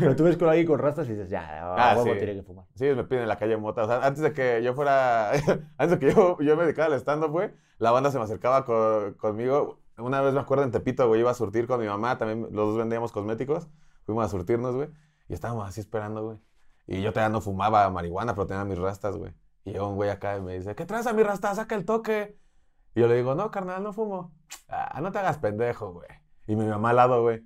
Pero tú ves con alguien con rastas y dices, ya, Ah, huevo sí. tiene que fumar. Sí, me piden en la calle mota. O sea, antes de que yo fuera, antes de que yo, yo me dedicara al stand-up, güey, la banda se me acercaba co- conmigo. Una vez me acuerdo en Tepito, güey, iba a surtir con mi mamá, también los dos vendíamos cosméticos. Fuimos a surtirnos, güey, y estábamos así esperando, güey. Y yo todavía no fumaba marihuana, pero tenía mis rastas, güey. Y llega un güey acá y me dice, ¿qué traes a mi rasta? Saca el toque. Y yo le digo, no, carnal, no fumo. Ah, no te hagas pendejo, güey. Y mi mamá al lado, güey.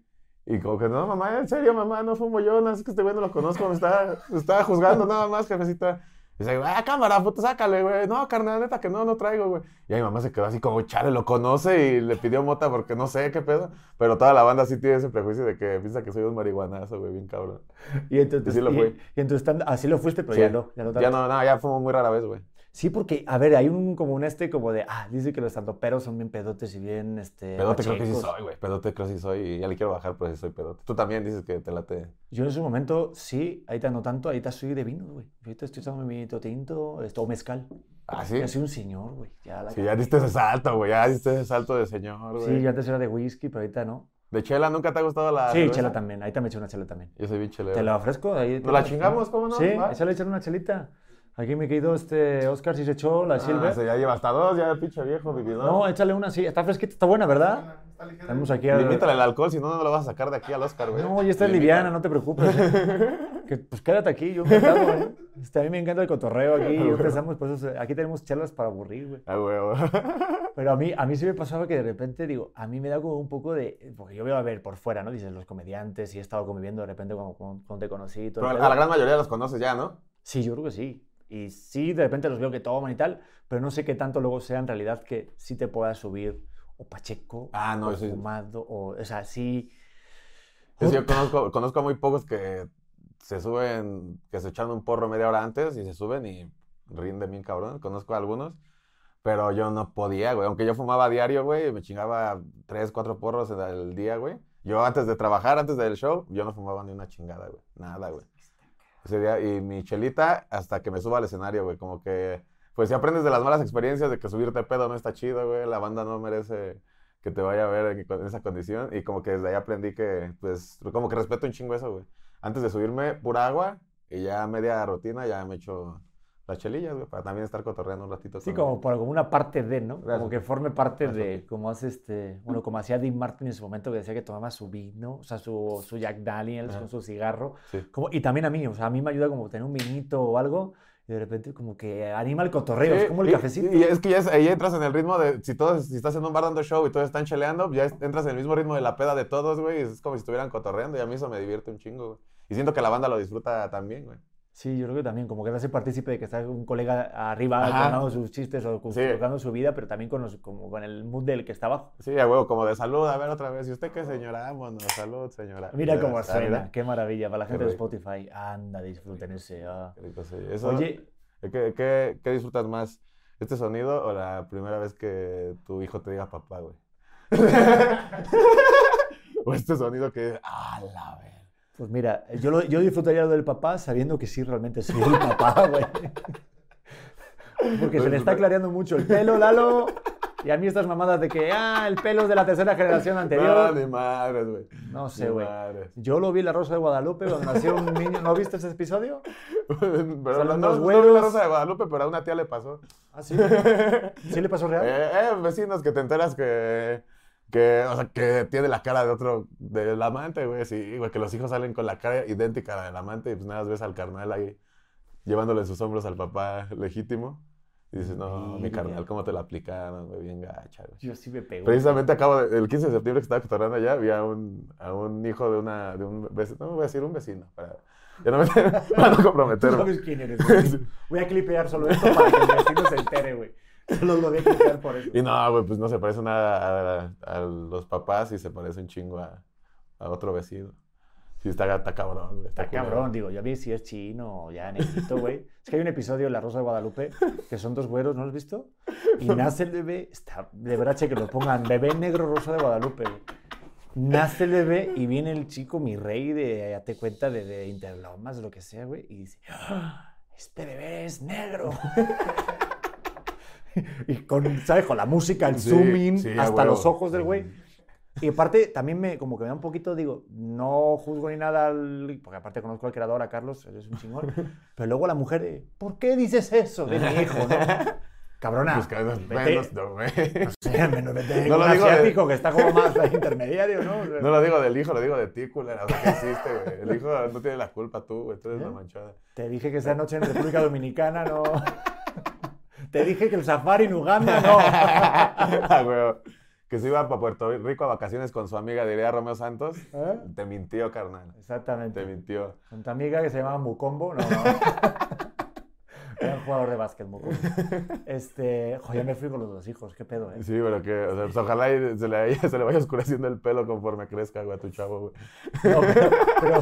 Y como que, no, mamá, en serio, mamá, no fumo yo, no es que este güey no lo conozco, me está, me está juzgando nada más, jefecita. Y dice, ah, cámara, puto, sácale, güey. No, carnal, neta que no, no traigo, güey. Y ahí mi mamá se quedó así como, chale, lo conoce y le pidió mota porque no sé qué pedo. Pero toda la banda sí tiene ese prejuicio de que piensa que soy un marihuanazo, güey, bien cabrón. Y entonces, Y sí lo y- fue. y en tu stand, así lo fuiste, pero Sí. ya no. Ya no, Ya no, no, ya fumo muy rara vez, güey. Sí, porque, a ver, hay un como un este como de, ah, dice que los estandoperos son bien pedotes y bien, este, Pedote creo que sí soy, güey. Pedote creo que sí soy y ya le quiero bajar, pero sí soy pedote. Tú también dices que te late. Yo en ese momento, sí, ahorita no tanto, ahorita soy de vino, güey. Ahorita estoy echando mi vinito tinto, esto, o mezcal. Ah, sí. Ya soy un señor, güey. Ya la Sí, ya diste ese salto, güey. Ya diste ese salto de señor, güey. Sí, yo antes era de whisky, pero ahorita no. ¿De chela nunca te ha gustado la Sí, cerveza? chela también. Ahorita me eché una chela también. Yo soy bien chelero. Te la ofrezco. Ahí ¿Nos la chingamos? ¿Cómo no? Sí, Va. échale echar una chelita. Aquí me quedó este Oscar, si se echó la Ah, Silver. sí, ya lleva hasta dos, ya pinche viejo vividor. No, échale una, sí. Está fresquita, está buena, ¿verdad? Está ligera. Tenemos aquí al... Limítale el alcohol, si no, no lo vas a sacar de aquí al Oscar, güey. No, ya está Limita. liviana, no te preocupes. ¿eh? Que, pues quédate aquí, yo encantado, ¿eh? Este, a mí me encanta el cotorreo aquí. Ah, Yo empezamos, pues aquí tenemos chelas para aburrir, güey. Ah, huevo. Pero a mí, a mí sí me pasaba que de repente, digo, a mí me da como un poco de... Porque yo veo a ver por fuera, ¿no? Dices, los comediantes y he estado conviviendo de repente con, con, con te conocí todo. Pero a la gran mayoría los conoces ya, ¿no? Sí, yo creo que sí. Y sí, de repente los veo que toman y tal, pero no sé qué tanto luego sea en realidad que sí te puedas subir o pacheco, Ah, no, o sí. fumado, o, o sea, sí... Es que yo conozco, conozco a muy pocos que se suben, que se echan un porro media hora antes y se suben y rinden bien cabrón. Conozco a algunos, pero yo no podía, güey. Aunque yo fumaba a diario, güey, me chingaba tres, cuatro porros al día, güey. Yo antes de trabajar, antes del show, yo no fumaba ni una chingada, güey. Nada, güey. Ese día, y mi chelita hasta que me suba al escenario, güey. Como que, pues si aprendes de las malas experiencias de que subirte pedo no está chido, güey. La banda no merece que te vaya a ver en, en esa condición. Y como que desde ahí aprendí que, pues, como que respeto un chingo eso, güey. Antes de subirme, pura agua y ya media rutina, ya me echo las chelillas, güey, para también estar cotorreando un ratito. Sí, como, por, como una parte de, ¿no? Como que forme parte Gracias, de, como hace este, bueno, como hacía Dean Martin en su momento que decía que tomaba su vino, o sea, su, su Jack Daniels Ajá. con su cigarro. Sí. Como, y también a mí, o sea, a mí me ayuda como tener un vinito o algo y de repente como que anima el cotorreo, es como el y- cafecito. Y, es que ya es- ahí entras en el ritmo de, si todos, si estás en un bar dando show y todos están cheleando, ya entras en el mismo ritmo de la peda de todos, güey, es como si estuvieran cotorreando y a mí eso me divierte un chingo, güey. Y siento que la banda lo disfruta también, güey. Sí, yo creo que también, como que te hace partícipe de que está un colega arriba contando sus chistes o Sí. contando su vida, pero también con, los- como con el mood del que está abajo. Sí, a huevo, como de salud, a ver otra vez. ¿Y usted qué, señora? Vámonos, salud, señora. Mira cómo suena, qué maravilla. Para la gente de. Spotify, anda, disfruten ese. ah. Qué rico, sí. Eso, Oye, ¿qué, qué, qué disfrutas más? ¿Este sonido o la primera vez que tu hijo te diga papá, güey? o este sonido que, ah, la ver. Pues mira, yo, lo- yo disfrutaría lo del papá sabiendo que sí realmente soy el papá, güey. Porque se le está clareando mucho el pelo, Lalo. Y a mí estas mamadas de que, ah, el pelo es de la tercera generación No, anterior. ni madres, güey. No sé, güey. Yo lo vi en La Rosa de Guadalupe cuando nació un niño. ¿No viste ese episodio? pero no, no, no vi la. Rosa de Guadalupe, pero a una tía le pasó. Ah, sí. ¿Sí le pasó real? Eh, eh, vecinos que te enteras que, que, o sea, que tiene la cara de otro, del amante, güey, sí, güey, que los hijos salen con la cara idéntica a la del amante y pues nada más ves al carnal ahí llevándole en sus hombros al papá legítimo. Y dices, no, mi carnal, ¿cómo te la aplicaron, güey? Bien gacha, güey. Yo sí me pego. Precisamente acabo de, el 15 de septiembre que estaba cotorreando allá, vi a un, a un hijo de una, de un vecino, no voy a decir un vecino, para, ya no me, para no comprometerme. ¿Sabes quién eres? güey? Voy a clipear solo esto para que el vecino se entere, güey. Solo lo voy a por eso. Y no, güey, pues no se parece nada a, a los papás y se parece un chingo a, a otro vecino. Sí, está, está cabrón, güey. Está cabrón, digo, yo vi si es chino o ya negrito, güey. Es que hay un episodio de La Rosa de Guadalupe que son dos güeros, ¿no lo has visto? Y nace el bebé, está de brache que lo pongan, bebé negro Rosa de Guadalupe, güey. Nace el bebé y viene el chico, mi rey, de, ya te cuenta, de, de Interlomas, lo que sea, güey, y dice, "Ah, este bebé es negro. y con, ¿sabes? Con la música, el Sí, zooming, sí, hasta los ojos del güey. Y aparte, también me, como que me da un poquito, digo, no juzgo ni nada, al- porque aparte conozco al creador, a Carlos, él es un chingón. pero luego la mujer, de, ¿por qué dices eso de mi hijo, no? Cabrona. Pues no, vete, menos, no, güey. no sé, menos vete No lo digo de- asiático que está como más intermediario, ¿no? O sea, No lo digo del hijo, lo digo de ti, culera. O sea, ¿qué hiciste, güey? El hijo no tiene la culpa tú, güey. Tú eres la ¿Eh? manchada. Te dije que esa noche en República Dominicana no... Te dije que el safari en Uganda no. Ah, güey. Que se iba para Puerto Rico a vacaciones con su amiga, diría Romeo Santos. ¿Eh? Te mintió, carnal. Te Exactamente. mintió. Con tu amiga que se llamaba Mukombo, no, no. Era un jugador de básquet, Mukombo. Este, joder, me fui con los dos hijos, qué pedo, ¿eh? Sí, pero que, o sea, pues ojalá y se le, se le vaya oscureciendo el pelo conforme crezca, güey, a tu chavo, güey. No, pero, pero,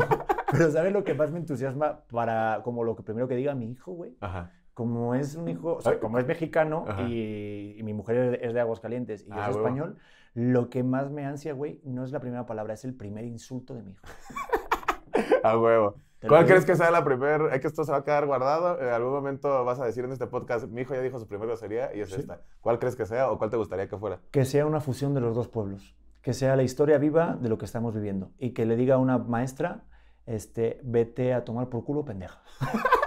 pero ¿sabes lo que más me entusiasma para, como lo que primero que diga mi hijo, güey? Ajá. Como es un hijo, o sea, como es mexicano y, y mi mujer es de Aguascalientes y yo Ah, soy huevo. español, lo que más me ansia, güey, no es la primera palabra, es el primer insulto de mi hijo. A huevo. ¿Cuál crees que sea la primera? Es que esto se va a quedar guardado. En algún momento vas a decir en este podcast, mi hijo ya dijo su primera grosería y es Sí. esta. ¿Cuál crees que sea o cuál te gustaría que fuera? Que sea una fusión de los dos pueblos, que sea la historia viva de lo que estamos viviendo y que le diga a una maestra, este, vete a tomar por culo, pendeja.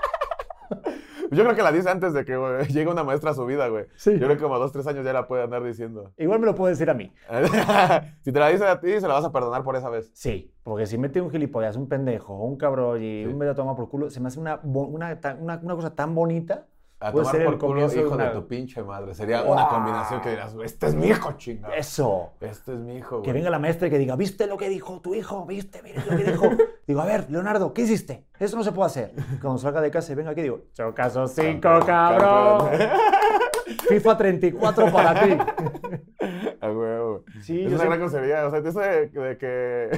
Yo creo que la dice antes de que güey, llegue una maestra a su vida, güey. Sí. Yo creo que como dos, tres años ya la puede andar diciendo. Igual me lo puede decir a mí. si te la dice a ti, se la vas a perdonar por esa vez. Sí, porque si mete un gilipollas, un pendejo, un cabrón y Sí. un vete a tomar por culo, se me hace una, una, una, una cosa tan bonita. A tomar ser el por culo, de hijo de una- tu pinche madre. Sería ¡Guau! una combinación que dirás, este es mi hijo, chingada. Eso. Este es mi hijo, Que güey. venga la maestra y que diga, ¿viste lo que dijo tu hijo? ¿Viste? ¿Viste lo que dijo? Digo, a ver, Leonardo, ¿qué hiciste? Eso no se puede hacer. Cuando salga de casa y venga aquí, digo, Chocaso 5, Campeón, cabrón. FIFA 34 para ti. A huevo. Sí, es una sé- gran grosería. O sea, eso de, de que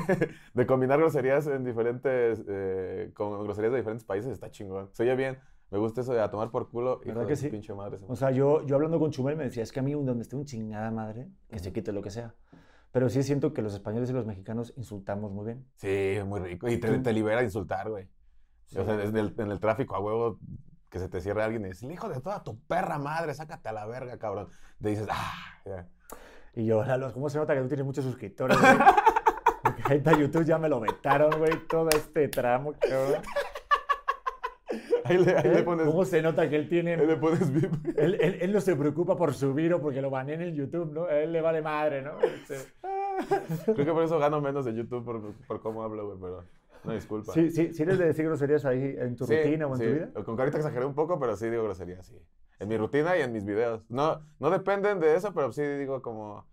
de combinar groserías en diferentes eh, con groserías de diferentes países está chingón. Se oye bien. Me gusta eso de a tomar por culo hijo ¿Verdad de que sí? pinche madre. O sea, yo, yo hablando con Chumel me decía, es que a mí donde esté un chingada madre, que se quite lo que sea. Pero sí siento que los españoles y los mexicanos insultamos muy bien. Sí, muy rico. Y te, te libera de insultar, güey. O sea, desde el- en el tráfico a huevo que se te cierre alguien y dices, el hijo de toda tu perra madre, sácate a la verga, cabrón. Te dices, ah, ya. Y yo, Lalo, ¿cómo se nota que tú tienes muchos suscriptores? güey? Porque ahorita YouTube ya me lo vetaron, güey, todo este tramo, cabrón. Ahí le, ahí le ¿Eh? pones, ¿Cómo se nota que él tiene... ahí le pones. Él, él- él no se preocupa por subir o porque lo banean en YouTube, ¿no? A él le vale madre, ¿no? Este, Creo que por eso gano menos de YouTube por, por cómo hablo, güey, pero no disculpa. Sí, sí, sí eres de decir groserías ahí en tu Sí, rutina o en sí. tu vida. Con que ahorita exageré un poco, pero sí digo grosería, sí. En mi rutina y en mis videos. No, no dependen de eso, pero sí digo como...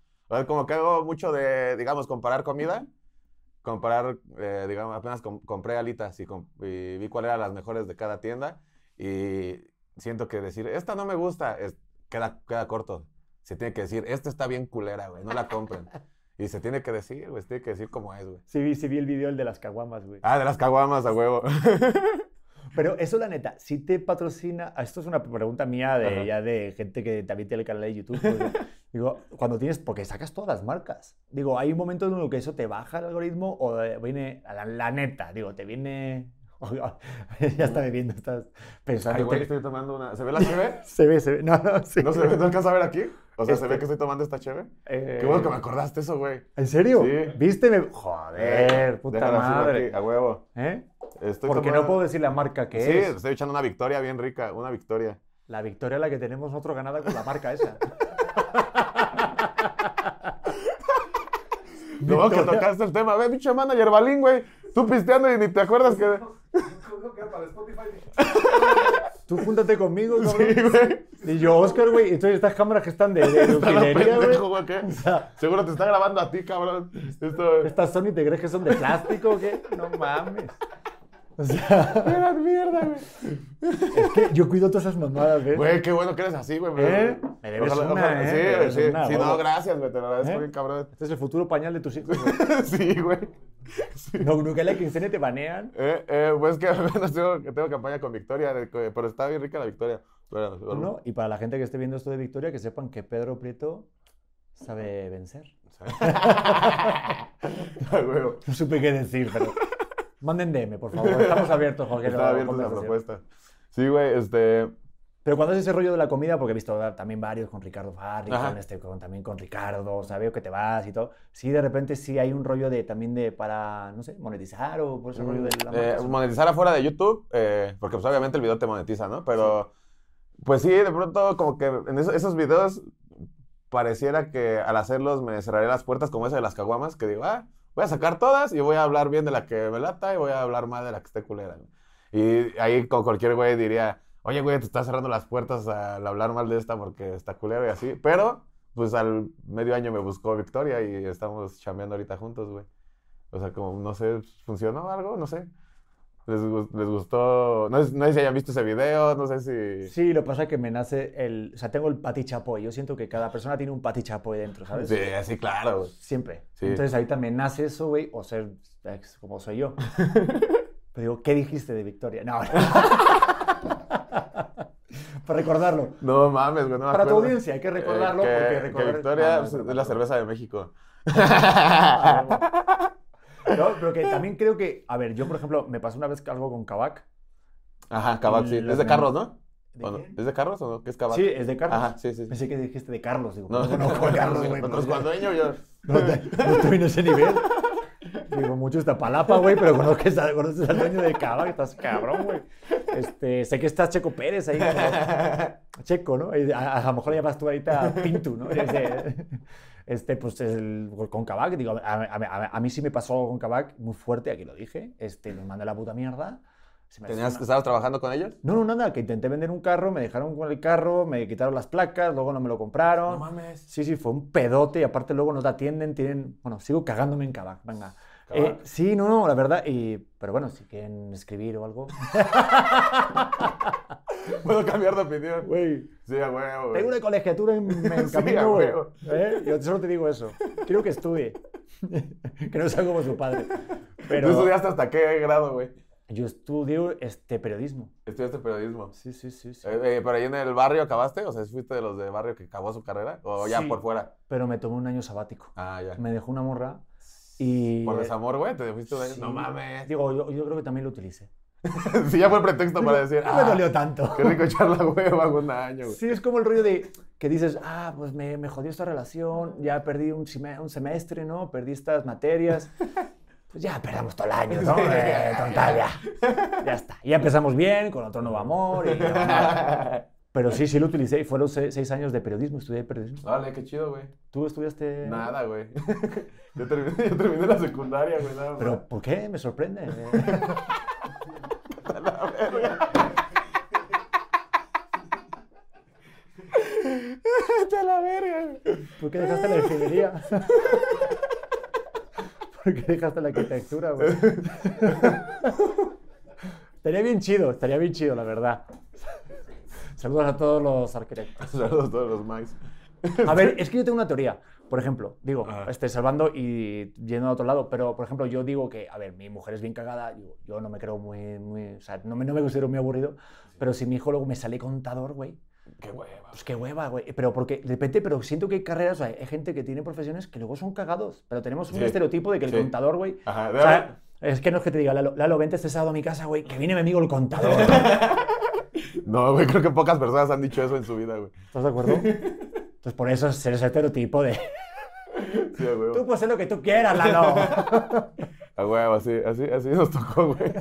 Como que hago mucho de, digamos, comparar comida. Comparar, eh, digamos, apenas com- compré alitas y, vi cuáles eran las mejores de cada tienda. Y siento que decir, esta no me gusta, es, queda, queda corto. Se tiene que decir, esta está bien culera, güey, no la compren. Y se tiene que decir, güey, se tiene que decir como es, güey. Sí vi, sí vi el video el de las caguamas, güey. Ah, de las caguamas a huevo. Pero eso, la neta, si te patrocina, esto es una pregunta mía de, Ajá. ya de gente que también tiene el canal de YouTube. porque, digo, cuando tienes, porque sacas todas las marcas. Digo, hay un momento en el que eso te baja el algoritmo o eh, viene, a la, la neta, digo, te viene... ya está bebiendo, estás pensando. Güey, te- estoy tomando una... ¿Se ve la cheve? Se ve, se ve. No, no, sí. ¿No se ve? ¿No alcanza a ver aquí? O sea, ¿se Este- ve que estoy tomando esta cheve? Eh, Qué bueno que me acordaste eso, güey. ¿En serio? Sí. ¿Viste? Me- Joder, puta Déjala así, madre. aquí, a huevo. ¿Eh? Estoy Porque no tomando- puedo decir la marca que Sí, es. estoy echando una victoria bien rica, una victoria. La victoria la que tenemos nosotros ganada con la marca esa. No, que tocaste el tema. Ve, pinche manager balín, güey. Tú pisteando y ni te acuerdas que... Tú júntate conmigo, cabrón. Sí, güey. Y yo, Oscar, güey. Entonces estas cámaras que están de, de, utilería, güey. pendejo, güey, ¿qué? O sea, Seguro te está grabando a ti, cabrón. Esto... estas Sony, ¿te crees que son de plástico o qué? No mames. O sea, Era mierda, güey. es que yo cuido todas esas mamadas, ¿ves? Güey, qué bueno que eres así, güey. ¿Eh? Me debes una, ¿eh? Sí, Me debes sí. una, sí, no, gracias, güey. Te lo agradezco ¿Eh? bien, cabrón. Este es el futuro pañal de tus hijos. güey. sí, güey. Sí. No, no que la quincena te banean. Eh, eh, pues que apenas tengo, que tengo campaña con Victoria, pero está bien rica la Victoria. ¿no? Y para la gente que esté viendo esto de Victoria, que sepan que Pedro Prieto sabe vencer. No supe qué decir, pero. Manden DM, por favor. Estamos abiertos, Jorge. Está a abierta la propuesta. Sí, güey, este. Pero cuando es ese rollo de la comida, porque he visto también varios con Ricardo Farri, con este, con, también con Ricardo, o sea, veo que te vas y todo. Sí, de repente sí hay un rollo de también de para, no sé, monetizar o por ese rollo de la eh, marca. monetizar afuera de YouTube, eh, porque pues obviamente el video te monetiza, ¿no? Pero, pues sí, de pronto como que en eso- esos videos pareciera que al hacerlos me cerraré las puertas como esa de las caguamas, que digo, ah, voy a sacar todas y voy a hablar bien de la que me lata y voy a hablar mal de la que esté culera. Y ahí con cualquier güey diría, oye, güey, te estás cerrando las puertas al hablar mal de esta porque está culera y así. Pero, pues al medio año me buscó Victoria y estamos chambeando ahorita juntos, güey. O sea, como, no sé, ¿funcionó algo? No sé. ¿Les, les gustó? No, sé- no sé si hayan visto ese video, no sé si... Sí, lo que pasa es que me nace el. O sea, tengo el pati chapoy. Yo siento que cada persona tiene un pati chapoy dentro, ¿sabes? Sí, sí, claro. Siempre. Sí. Entonces ahorita me nace eso, güey, o ser ex, como soy yo. Pero digo, ¿qué dijiste de Victoria? No. Para recordarlo. No mames, güey, no Para tu audiencia, hay que recordarlo Eh, que- porque que Victoria Ah, no, no, es no, la no. cerveza de México. No, pero que también creo que, a ver, yo por ejemplo, me pasó una vez algo con Kavak. Ajá, Cabac, sí. Es de Carlos, ¿no? ¿De ¿O no? ¿Es de Carlos o no? ¿Qué es Cabac? Sí, es de Carlos. Ajá, sí, sí. Pensé que dijiste de Carlos, digo. No, No, a Carlos, güey. Otros cuando yo. No, no estoy en ese nivel. Digo, mucho está palapa, güey, pero conoces, a- conoces al dueño de que estás cabrón, güey. Este, sé que estás Checo Pérez ahí. como- Checo, ¿no? Y A, a lo mejor llamas tú ahorita a Pintu, ¿no? Este, este, pues el- con Kavak, digo, a, a- a- a mí sí me pasó algo con Kavak muy fuerte, aquí lo dije. Este, me mandé a la puta mierda. ¿Tenías, una- ¿Estabas trabajando con ellos? No, no, nada, que intenté vender un carro, me dejaron con el carro, me quitaron las placas, luego no me lo compraron. mames. Sí, sí, fue un pedote y aparte luego no te atienden, tienen... Bueno, sigo cagándome en Kavak, venga. Eh, sí, no, no, la verdad, y... Pero bueno, si quieren escribir o algo... Puedo cambiar de opinión. Güey, Sí, a huevo, güey. tengo una colegiatura en, en camino, güey. ¿Eh? Yo solo te digo eso. Quiero que estudie. que no sea como su padre. Pero ¿Tú estudiaste hasta qué grado, güey? yo estudio este periodismo. Estudiaste periodismo. Sí, sí, sí, sí. Eh, eh, ¿Pero ahí en el barrio acabaste? O sea, ¿fuiste de los de barrio que acabó su carrera? ¿O ya Sí. por fuera? Pero me tomé un año sabático. Ah, ya. Me dejó una morra y... ¿Por desamor, güey? ¿Te fuiste de sí. No mames. Digo, yo, yo creo que también lo utilicé. sí, ya fue pretexto para decir, No me ah, dolió tanto. qué rico echar la hueva un año, güey. Sí, es como el rollo de que dices, ah, pues me, me jodió esta relación, ya perdí un, un semestre, ¿no? Perdí estas materias. Pues ya perdamos todo el año, ¿no? Sí. Eh, total, ya. Ya está. Y ya empezamos bien, con otro nuevo amor. y. Pero sí, sí lo utilicé y fueron se- seis años de periodismo, estudié periodismo. Vale, qué chido, güey. ¿Tú estudiaste? Nada, güey. yo, terminé, yo terminé la secundaria, güey, nada más. ¿Pero por qué? Me sorprende. Vete a la verga. ¿Por qué dejaste la ingeniería? ¿Por qué dejaste la arquitectura, güey? estaría bien chido, estaría bien chido, la verdad. Saludos a todos los arquitectos. Saludos a todos los mics. A ver, es que yo tengo una teoría. Por ejemplo, digo, Ajá. este, salvando y yendo a otro lado, pero por ejemplo, yo digo que, a ver, mi mujer es bien cagada, yo, yo no me creo muy, muy, o sea, no me, no me considero muy aburrido, pero si mi hijo luego me sale contador, güey, Qué hueva. pues qué hueva, güey. Pero porque, de repente, pero siento que hay carreras, o sea, hay gente que tiene profesiones que luego son cagados, pero tenemos un Sí. estereotipo de que el Sí. contador, güey, Ajá, o sea, es que no es que te diga, Lalo, Lalo, vente este sábado a mi casa, güey, que viene mi amigo el contador. No, güey, creo que pocas personas han dicho eso en su vida, güey. ¿Estás de acuerdo? Entonces, por eso es ese estereotipo de, Sí, a huevo. tú puedes hacer lo que tú quieras, Lalo. A huevo, así, así, así nos tocó, güey.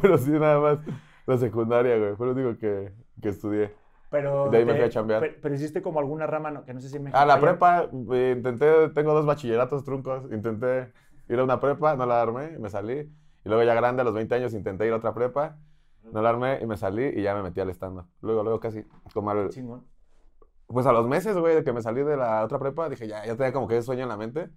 Pero sí, nada más la secundaria, güey. Fue lo único que, que estudié. Pero, De ahí me fui a chambear. Pero, pero hiciste como alguna rama, no- que no sé si México Ah, la prepa, eh, intenté, tengo dos bachilleratos truncos. Intenté ir a una prepa, no la armé, me salí. Y luego ya grande, a los 20 años, intenté ir a otra prepa, no la armé y me salí y ya me metí al stand Luego, luego casi, como al, Chingón. pues a los meses, güey, de que me salí de la otra prepa, dije, ya, ya tenía como que ese sueño en la mente.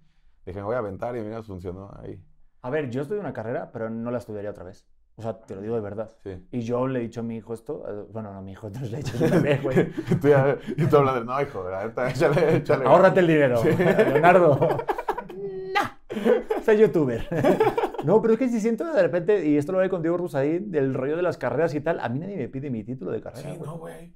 Dije, me voy a aventar y mira, funcionó ahí. A ver, yo estudié una carrera, pero no la estudiaría otra vez. O sea, te lo digo de verdad. Sí. Y yo le he dicho a mi hijo esto, eh, bueno, no a mi hijo, entonces le he dicho también, güey. Y tú, ya, y tú hablando de, no, hijo, neta, échale, échale. Ahórrate el dinero, Leonardo. no, soy youtuber. No, pero es que si siento de repente, y esto lo hablé con Diego Rusaín, del rollo de las carreras y tal, a mí nadie me pide mi título de carrera. Sí, güey. no, güey.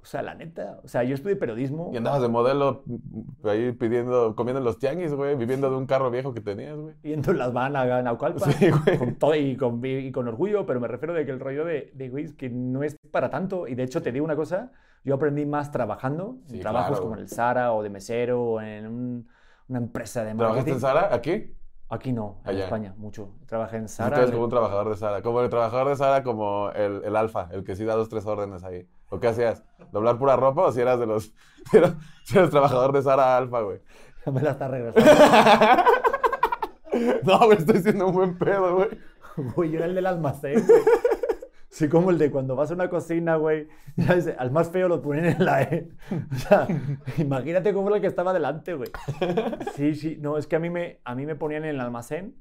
O sea, la neta, o sea, yo estudié periodismo. Y andabas de modelo mm, ahí pidiendo, comiendo en los tianguis, güey, viviendo de un carro viejo que tenías, güey. yendo en las van a Naucalpan Sí, güey. con todo y con, y con orgullo, pero me refiero de que el rollo de, de güey, es que no es para tanto. Y de hecho, te digo una cosa, yo aprendí más trabajando, en Sí, trabajos claro, como en el Zara o de mesero o en un- una empresa de ¿Trabajaste marketing. en Sara aquí? Aquí no, en Allá. España, mucho. Trabajé en Sí, Zara. tú eres como un trabajador de Sara. Como el trabajador de Sara, como el, el alfa, el que sí da dos, tres órdenes ahí. ¿O qué hacías? ¿Doblar pura ropa o si eras de los... Si eras, si eras trabajador de Sara alfa, güey? me la está regresando. No, güey, estoy siendo un buen pedo, güey. Güey, yo era el del almacén, güey. Sí, como el de cuando vas a una cocina, güey, al más feo lo ponen en la E. O sea, imagínate cómo era el que estaba delante, güey. Sí, sí, no, es que a mí me, a mí me ponían en el almacén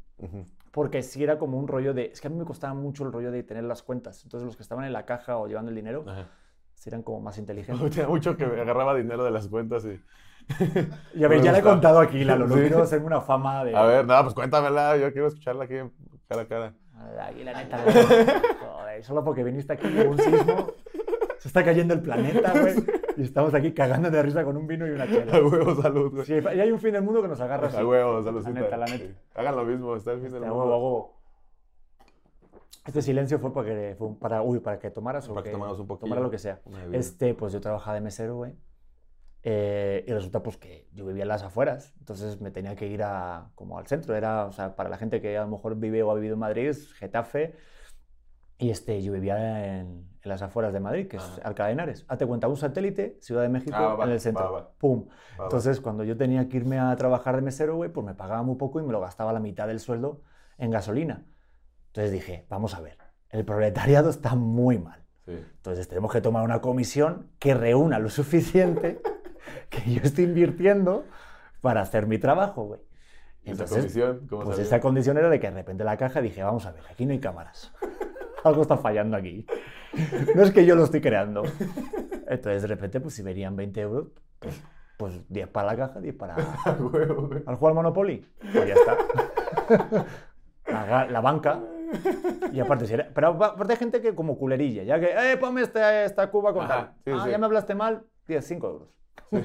porque sí era como un rollo de, es que a mí me costaba mucho el rollo de tener las cuentas. Entonces los que estaban en la caja o llevando el dinero, Ajá. sí eran como más inteligentes. Tenía mucho que agarraba dinero de las cuentas y... Y a ver, Me ya le he contado aquí, Lalo, no Sí. quiero hacerme una fama de... A ver, no, pues cuéntamela, yo quiero escucharla aquí cara a cara. Aquí la neta, güey. joder, solo porque viniste aquí hubo un sismo. Se está cayendo el planeta, güey. Y estamos aquí cagando de risa con un vino y una chela. A huevo, salud, güey. Sí, y hay un fin del mundo que nos agarra. A huevo, saludcita. La neta, la neta. Sí. Hagan lo mismo, está el fin del A mundo. huevo, a huevo. Este silencio fue para que, fue para, uy, para que tomaras o Para que tomaras un poquillo. tomara lo que sea. Este, pues yo trabajaba de mesero, güey. Eh, y resulta pues que yo vivía en las afueras, entonces me tenía que ir a, como al centro. Era, o sea, para la gente que a lo mejor vive o ha vivido en Madrid, es Getafe. Y este, yo vivía en, en las afueras de Madrid, que es. Alcalá de Henares. Hazte cuenta, un satélite, Ciudad de México, Ah, va, en el centro. va, va. ¡Pum! Entonces, cuando yo tenía que irme a trabajar de mesero, güey, pues me pagaba muy poco y me lo gastaba la mitad del sueldo en gasolina. Entonces dije, vamos a ver, el proletariado está muy mal. Sí. Entonces tenemos que tomar una comisión que reúna lo suficiente que yo estoy invirtiendo para hacer mi trabajo, güey. ¿Y esa Entonces, comisión? ¿Cómo pues salió? esa condición era de que de repente la caja dije, vamos a ver, aquí no hay cámaras. Algo está fallando aquí. No es que yo lo estoy creando. Entonces de repente, pues si venían 20 euros, pues, pues 10 para la caja, 10 para... ¿Al jugar Monopoly? Pues ya está. La, la banca. Y aparte, si era- pero aparte hay gente que como culerilla, ya que, eh, ponme esta, esta cuba con Ajá, tal. sí, ah, sí. ya me hablaste mal, 10, 5 euros.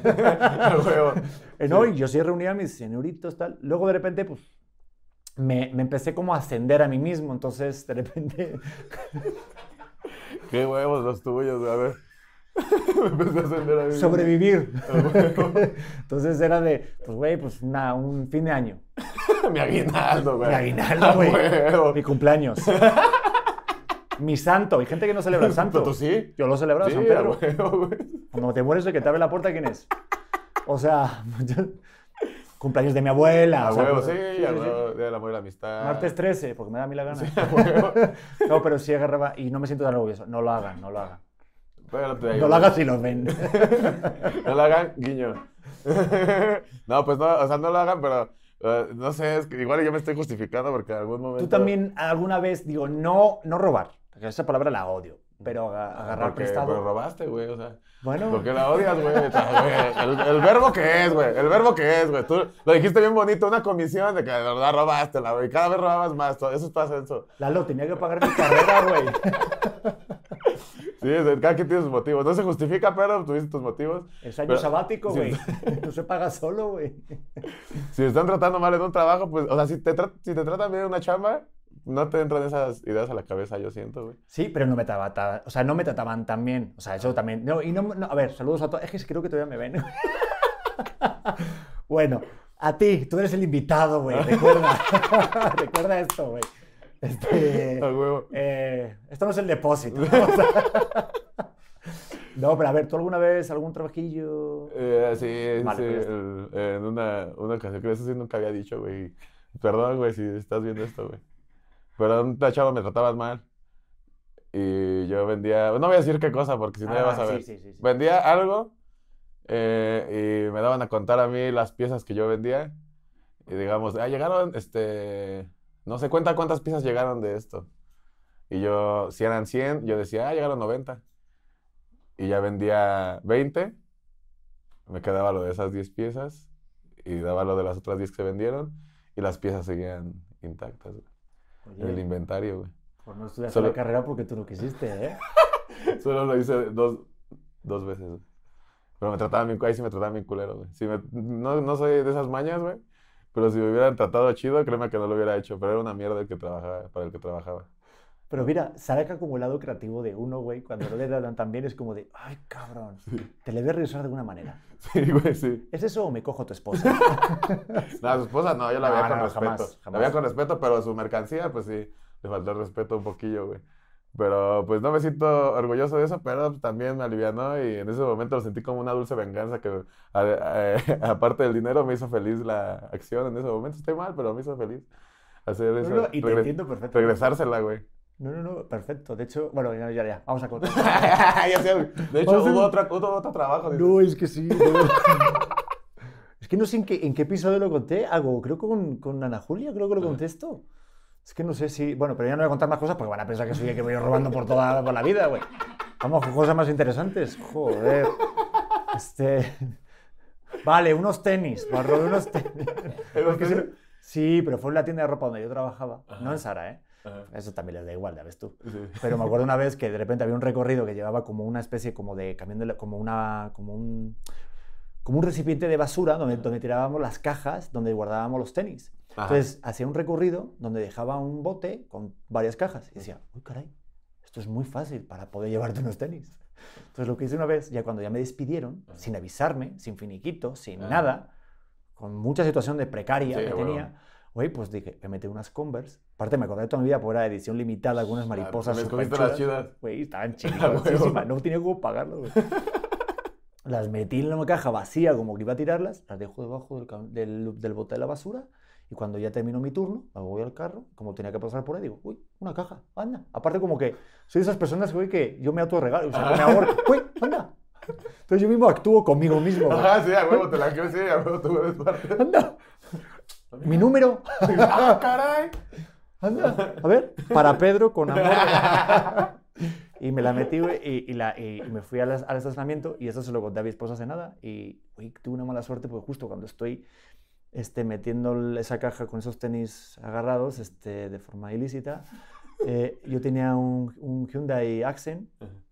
Eh, no, y yo sí reunía a mis señoritos, tal. Luego de repente, pues, me, me empecé como a ascender a mí mismo. Entonces, de repente, Qué huevos los tuyos. A ver. Me empecé a ascender a mí. sobrevivir. Entonces era de, pues, güey, pues una- un fin de año. Mi aguinaldo, güey. Mi aguinaldo, güey. Mi cumpleaños. Mi santo. Hay gente que no celebra el santo. ¿Tú sí? Yo lo celebro Sí, San a Pedro. huevo, güey. Cuando te mueres, el que te abre la puerta, ¿quién es? O sea, cumpleaños de mi abuela. A sea, huevo, pues, sí, a huevo. Del amor y la amistad. Martes 13, porque me da a mí la gana. A. No, pero sí agarraba y no me siento tan orgulloso. No lo hagan, no lo hagan. No lo hagan si lo ven. No lo hagan, guiño. no, pues no, o sea, no lo hagan, pero eh, no sé, es que igual yo me estoy justificando porque en algún momento. Tú también alguna vez, digo, no, no robar, porque esa palabra la odio, pero aga- agarrar Porque, prestado. pero robaste, güey, o sea. Bueno, ¿Por qué la odias, güey? O sea, güey, El, el verbo que es, güey. El verbo que es, güey. Tú lo dijiste bien bonito, una comisión de que de verdad robaste, la güey. Cada vez robabas más. todo Eso es pasa eso. Lalo, tenía que pagar mi carrera, güey. Sí, cada quien tiene sus motivos. No se justifica, pero tuviste tus motivos. Es año Pero- sabático, güey. No se paga solo, güey. Si te están tratando mal en un trabajo, pues, o sea, si te, si te tratan bien en una chamba, no te entran esas ideas a la cabeza, yo siento, güey. Sí, pero no me trataban, o sea, no me trataban tan bien. O sea, eso también. No, y no, no, a ver, saludos a todos. Es que creo que todavía me ven. bueno, a ti, tú eres el invitado, güey. Recuerda. Recuerda esto, güey. Este, eh, esto no es el depósito. ¿no? O sea, no, pero a ver, ¿tú alguna vez algún trabajillo? Eh, sí, Vale, sí, pues el- en una, una ocasión, que eso sí nunca había dicho, güey. Perdón, güey, si estás viendo esto, güey. Pero una chava me trataban mal. Y yo vendía, no voy a decir qué cosa porque si no ya Ah, vas a sí, ver. sí, sí, sí. Vendía algo eh, y me daban a contar a mí las piezas que yo vendía. Y digamos, ah, llegaron, este, no sé, cuenta cuántas piezas llegaron de esto. Y yo, si eran 100, yo decía, ah, llegaron 90. Y ya vendía 20, me quedaba lo de esas 10 piezas y daba lo de las otras 10 que se vendieron y las piezas seguían intactas güey, en el Oye, inventario, güey. pues no estudiaste Solo- la carrera porque tú no quisiste, ¿eh? Solo lo hice dos, dos veces, güey. Pero me trataban bien, ahí sí me trataban bien culero, güey. Si me- no, no soy de esas mañas, güey. Pero si me hubieran tratado chido, créeme que no lo hubiera hecho. Pero era una mierda el que trabajaba, para el que trabajaba. Pero mira, saca como el lado creativo de uno, güey, cuando no le tratan tan bien es como de, ay, cabrón, te le voy a regresar de alguna manera. Sí, güey, sí. ¿Es eso o me cojo a tu esposa? No, su esposa no, yo la No, veía con no, respeto. jamás, La jamás. veía con respeto, pero su mercancía, pues sí, le faltó el respeto un poquillo, güey. Pero pues no me siento orgulloso de eso, pero también me alivianó y en ese momento lo sentí como una dulce venganza que, a- aparte del dinero, me hizo feliz la acción en ese momento. Estoy mal, pero me hizo feliz hacer eso. no, y te entiendo perfecto. regresársela, güey. No, no, no, perfecto. De hecho, bueno, ya, ya, ya, vamos a contar. Ya sé, de hecho, hubo, otra, hubo otro trabajo. dice. No, es que sí. no. Es que no sé en qué, en qué episodio lo conté. Algo, creo que con, con Ana Julia, creo que lo conté esto. Es que no sé si. Bueno, pero ya no voy a contar más cosas porque van a pensar que soy el que voy robando por toda por la vida, güey. Vamos cosas más interesantes. Joder. Este. Vale, unos tenis. Robé unos tenis. ¿En los Es que sí, tenis? Sí, pero fue en la tienda de ropa donde yo trabajaba. No Ajá. en Sara, ¿eh? Eso también les da igual, ya ves tú. Sí. Pero me acuerdo una vez que de repente había un recorrido que llevaba como una especie como de camión de la- como una como un como un recipiente de basura donde, donde tirábamos las cajas donde guardábamos los tenis. Ajá. Entonces hacía un recorrido donde dejaba un bote con varias cajas y decía, uy caray, esto es muy fácil para poder llevarte unos tenis. Entonces lo que hice una vez, ya cuando ya me despidieron, Ajá. sin avisarme, sin finiquito, sin Ajá. nada, con mucha situación de precaria Sí, que tenía, Güey, pues dije, me metí unas Converse. Aparte, me acordé de toda mi vida, porque era edición limitada, algunas mariposas. me escogiste las chidas. Güey, estaban huevo. No tenía cómo pagarlo, güey. Las metí en una caja vacía, como que iba a tirarlas, las dejo debajo del, del, del bote de la basura. Y cuando ya terminó mi turno, me voy al carro, como tenía que pasar por ahí, digo, uy, una caja, anda. Aparte, como que soy de esas personas, güey, que yo me autorregalo, o sea, que me hago, uy, anda. Entonces yo mismo actúo conmigo mismo, güey. Ajá, sí, a huevo, te la creo, sí, a huevo, tú eres parte. Anda. Mi número. ¡Ah, caray! Anda, a ver, para Pedro con amor. y me la metí, güey, y, y la- y- y me fui al, al estacionamiento y eso se lo conté a mi esposa hace nada. Y, güey, tuve una mala suerte porque justo cuando estoy este, metiendo esa caja con esos tenis agarrados este, de forma ilícita, eh, yo tenía un, un Hyundai Accent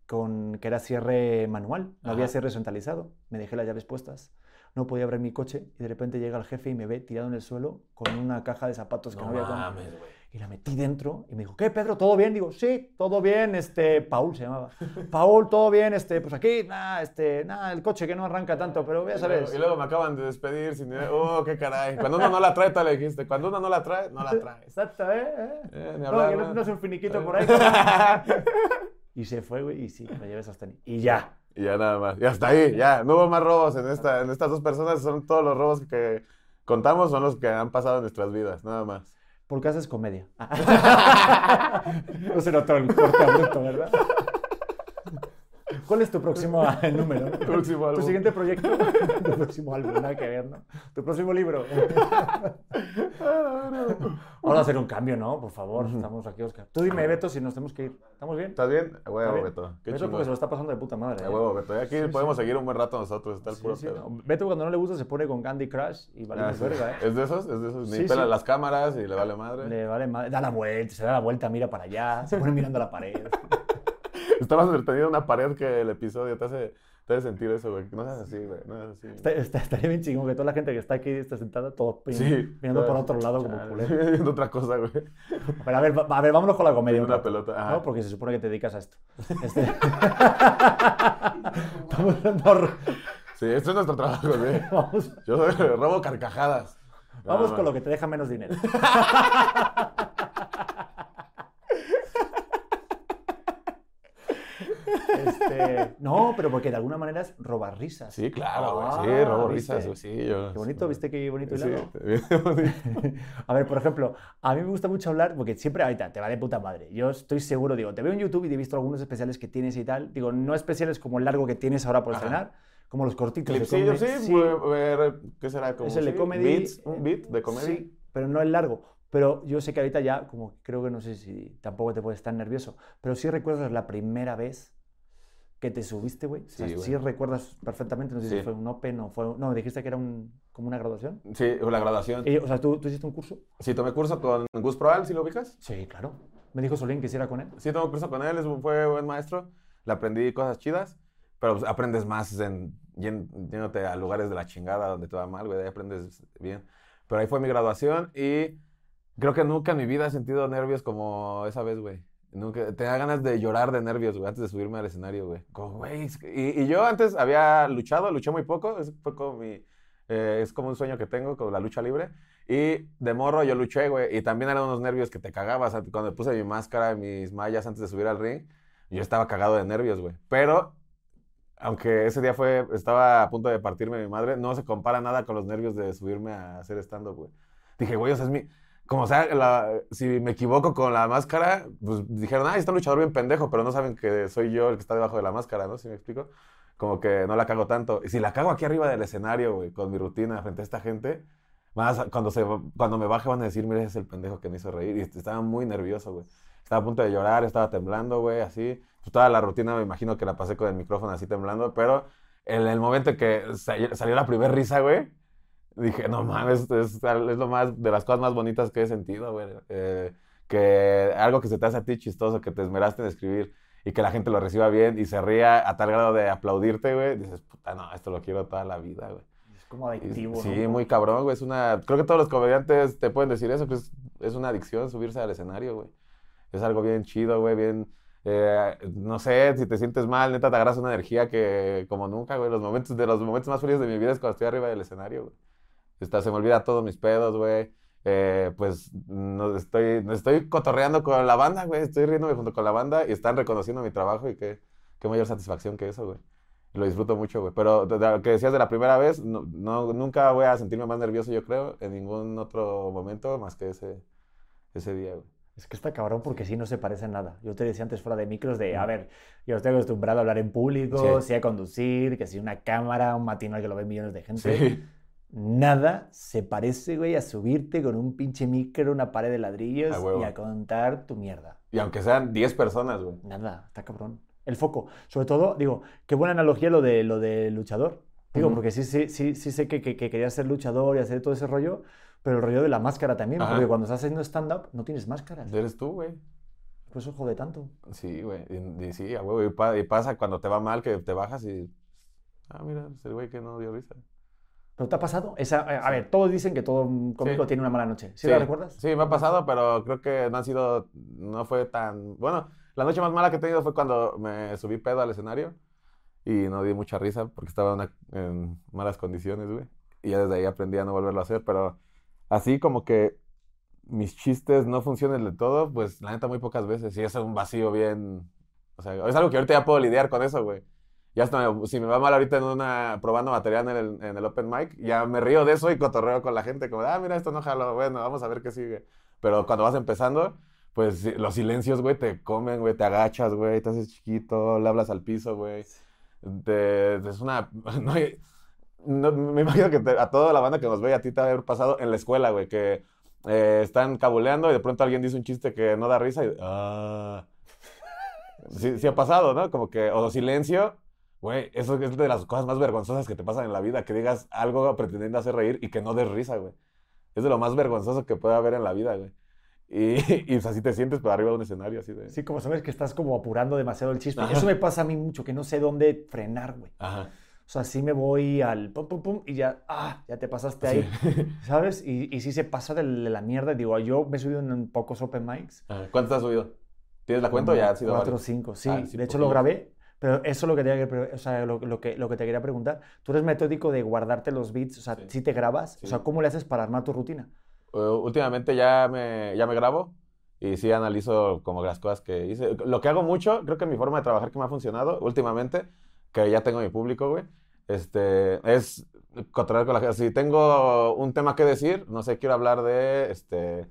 con, que era cierre manual, no había cierre centralizado. Me dejé las llaves puestas, no podía abrir mi coche y de repente llega el jefe y me ve tirado en el suelo con una caja de zapatos que no, No había mames, y la metí dentro y me dijo, ¿qué, Pedro? ¿Todo bien? Digo, sí, todo bien, este, Paul se llamaba. Paul, todo bien, este, pues aquí, nada, este, nada, el coche que no arranca tanto, pero ya Y luego- sabes. Y luego me acaban de despedir sin. Oh, qué caray. Cuando uno no la trae, te le dijiste. Cuando uno no la trae, no la trae. Exacto, ¿eh? ¿Eh? Eh, ni no, hablar, que ¿no? no tienes un finiquito por ahí. y se fue, güey, y sí, me llevé tenis. Y ya. Y ya nada más. Y hasta ahí, ya. No hubo más robos en, esta, en estas dos personas. Son todos los robos que contamos, son los que han pasado en nuestras vidas, nada más. Porque haces comedia. no se notó el corte ¿verdad? ¿Cuál es tu próximo número? Próximo ¿Tu álbum. siguiente proyecto? Tu próximo álbum, nada que ver, ¿no? Tu próximo libro. Vamos a hacer un cambio, ¿no? Por favor, estamos aquí, Oscar. Tú dime, Beto, si nos tenemos que ir. ¿Estamos bien? ¿Estás bien? A ¿Está huevo? Beto. Qué Beto porque se lo está pasando de puta madre. A ¿eh? huevo, Beto. Y aquí Sí, podemos sí. seguir un buen rato nosotros. Está el puro sí, no. Beto cuando no le gusta se pone con Candy Crush y vale Ah, verga, ¿eh? ¿Es de esos? ¿Es de esos? Ni pela las cámaras y le vale madre. Le vale madre, da la vuelta, se da la vuelta, mira para allá, se pone mirando a la pared. Está más entretenido una pared que el episodio. Te hace, te hace sentir eso, güey. No seas así, güey. No seas así. Está, está- estaría bien chingón que toda la gente que está aquí está sentada, todos pi- Sí. mirando por otro lado como Chale, culero. Viendo otra cosa, güey. Pero a ver, a ver, vámonos con la comedia. Una pelota. Ajá. ¿no? Porque se supone que te dedicas a esto. Este- Estamos dando- Sí, esto es nuestro trabajo, güey. Vamos, Yo soy- robo carcajadas. vamos con lo que te deja menos dinero. Este, no, pero porque de alguna manera es robar risas. Sí, claro. Ah, Sí, robo ¿viste? risas. Sí, yo. Qué bonito, ¿viste qué bonito Sí. A ver, por ejemplo, a mí me gusta mucho hablar, porque siempre, ahorita, te va de puta madre. Yo estoy seguro, digo, te veo en YouTube y te he visto algunos especiales que tienes y tal. Digo, no especiales como el largo que tienes ahora por Ajá. estrenar, como los cortitos de Clipsillos, sí. ver, ¿Qué será? Como es el de sí, comedy. Beats, un beat de comedia. Sí, pero no el largo. Pero yo sé que ahorita ya, como creo que no sé si tampoco te puedes estar nervioso, pero sí recuerdas la primera vez que te subiste, güey. O sea, Sí, sí recuerdas perfectamente, no sé si Sí. fue un Open o fue... No, dijiste que era un, como una graduación. Sí, la graduación. Y, o sea, ¿tú, ¿tú hiciste un curso? Sí, tomé curso con Gus Proal, ¿sí lo ubicas? Sí, claro. Me dijo Solín que hiciera con él. Sí, tomé curso con él, fue buen maestro. Le aprendí cosas chidas, pero pues, aprendes más en, yéndote a lugares de la chingada donde te va mal, güey, ahí aprendes bien. Pero ahí fue mi graduación y creo que nunca en mi vida he sentido nervios como esa vez, güey. Nunca, tenía ganas de llorar de nervios, güey, antes de subirme al escenario, güey. Como, güey, que- y, y yo antes había luchado, luché muy poco, es, como mi, eh, es como un sueño que tengo con la lucha libre. Y de morro yo luché, güey, y también eran unos nervios que te cagabas. Cuando puse mi máscara, mis mallas antes de subir al ring, yo estaba cagado de nervios, güey. Pero, aunque ese día fue, estaba a punto de partirme mi madre, no se compara nada con los nervios de subirme a hacer stand-up, güey. Dije, güey, o sea, es mi... Como sea, la- si me equivoco con la máscara, pues dijeron, ah, está un luchador bien pendejo, pero no saben que soy yo el que está debajo de la máscara, ¿no? ¿Sí me explico? Como que no la cago tanto. Y si la cago aquí arriba del escenario, güey, con mi rutina frente a esta gente, más cuando, se, cuando me baje van a decir, mira, ese es el pendejo que me hizo reír. Y estaba muy nervioso, güey. Estaba a punto de llorar, estaba temblando, güey, así. Pues toda la rutina me imagino que la pasé con el micrófono así temblando, pero en el momento en que salió la primera risa, güey, dije, no mames, es, es lo más, de las cosas más bonitas que he sentido, güey. Eh, que algo que se te hace a ti chistoso, que te esmeraste en escribir y que la gente lo reciba bien y se ría a tal grado de aplaudirte, güey, dices, puta, no, esto lo quiero toda la vida, güey. Es como adictivo, Sí, ¿no? muy cabrón, güey. Es una. Creo que todos los comediantes te pueden decir eso, que es, es una adicción subirse al escenario, güey. Es algo bien chido, güey, bien. eh, no sé, si te sientes mal, neta, te agarras una energía que como nunca, güey. Los momentos, de los momentos más felices de mi vida es cuando estoy arriba del escenario, güey. Está, se me olvida todos mis pedos, güey. Eh, pues no estoy, no estoy cotorreando con la banda, güey. Estoy riéndome junto con la banda y están reconociendo mi trabajo y qué, qué mayor satisfacción que eso, güey. Lo disfruto mucho, güey. Pero de, de lo que decías de la primera vez, no, no- nunca voy a sentirme más nervioso, yo creo, en ningún otro momento más que ese, ese día, güey. Es que está cabrón porque sí no se parece en nada. Yo te decía antes fuera de micros de, a ver, yo estoy acostumbrado a hablar en público, Sí. sí a conducir, que si una cámara, un matinal que lo ven millones de gente. Sí. Nada se parece, güey, a subirte con un pinche micro, una pared de ladrillos y a contar tu mierda. Y aunque sean 10 personas, güey. Nada, está cabrón. El foco. Sobre todo, digo, qué buena analogía lo de, lo de luchador. Digo, Ujú. porque sí, sí, sí, sí sé que, que, que querías ser luchador y hacer todo ese rollo, pero el rollo de la máscara también, Ajá. porque cuando estás haciendo stand-up no tienes máscaras. Eres tú, güey. Por eso jode tanto. Sí, güey. Y, y sí, a huevo. Y, pa- y pasa cuando te va mal que te bajas y. Ah, mira, es el güey que no dio risa. ¿Pero te ha pasado? Esa, a a Sí. ver, todos dicen que todo cómico Sí. tiene una mala noche. ¿Sí, la recuerdas? Sí, me ha pasado, pero creo que no ha sido, no fue tan, bueno, la noche más mala que he tenido fue cuando me subí pedo al escenario y no di mucha risa porque estaba en, una- en malas condiciones, güey. Y ya desde ahí aprendí a no volverlo a hacer, pero así como que mis chistes no funcionen del todo, pues la neta muy pocas veces. Y es un vacío bien, o sea, es algo que ahorita ya puedo lidiar con eso, güey. Ya hasta me- si me va mal ahorita en una, probando material en el, en el open mic, ya me río de eso y cotorreo con la gente, como, ah, mira, esto no jaló, bueno, vamos a ver qué sigue. Pero cuando vas empezando, pues los silencios, güey, te comen, güey, te agachas, güey, te haces chiquito, le hablas al piso, güey. Te- te- es una... no me imagino que te- a toda la banda que nos ve a ti te va a haber pasado en la escuela, güey, que eh, están cabuleando y de pronto alguien dice un chiste que no da risa y... Ah. Sí, sí ha pasado, ¿no? Como que, o silencio, güey, eso es de las cosas más vergonzosas que te pasan en la vida, que digas algo pretendiendo hacer reír y que no des risa, güey. Es de lo más vergonzoso que puede haber en la vida, güey. Y, y así te sientes, pero arriba de un escenario, así de... Sí, como sabes que estás como apurando demasiado el chiste. Ajá. Eso me pasa a mí mucho, que no sé dónde frenar, güey. Ajá. O sea, sí me voy al pum, pum, pum y ya, ah, ya te pasaste ahí, Sí. ¿sabes? Y, y sí se pasa de la mierda. Digo, yo me he subido en pocos open mics. Ajá. ¿Cuántos has subido? ¿Tienes la cuenta o ya ha sido Cuatro o cinco, sí. Ah, sí, de hecho, lo grabé. Pero eso es lo que, te, o sea, lo, lo que, lo que te quería preguntar. ¿Tú eres metódico de guardarte los beats? O sea, Sí. si te grabas? O sea, Sí. ¿cómo le haces para armar tu rutina? Eh, últimamente ya me, ya me grabo y sí analizo como las cosas que hice. Lo que hago mucho, creo que mi forma de trabajar que me ha funcionado últimamente, que ya tengo mi público, güey, este, es controlar con la gente. Si tengo un tema que decir, no sé, quiero hablar de, este,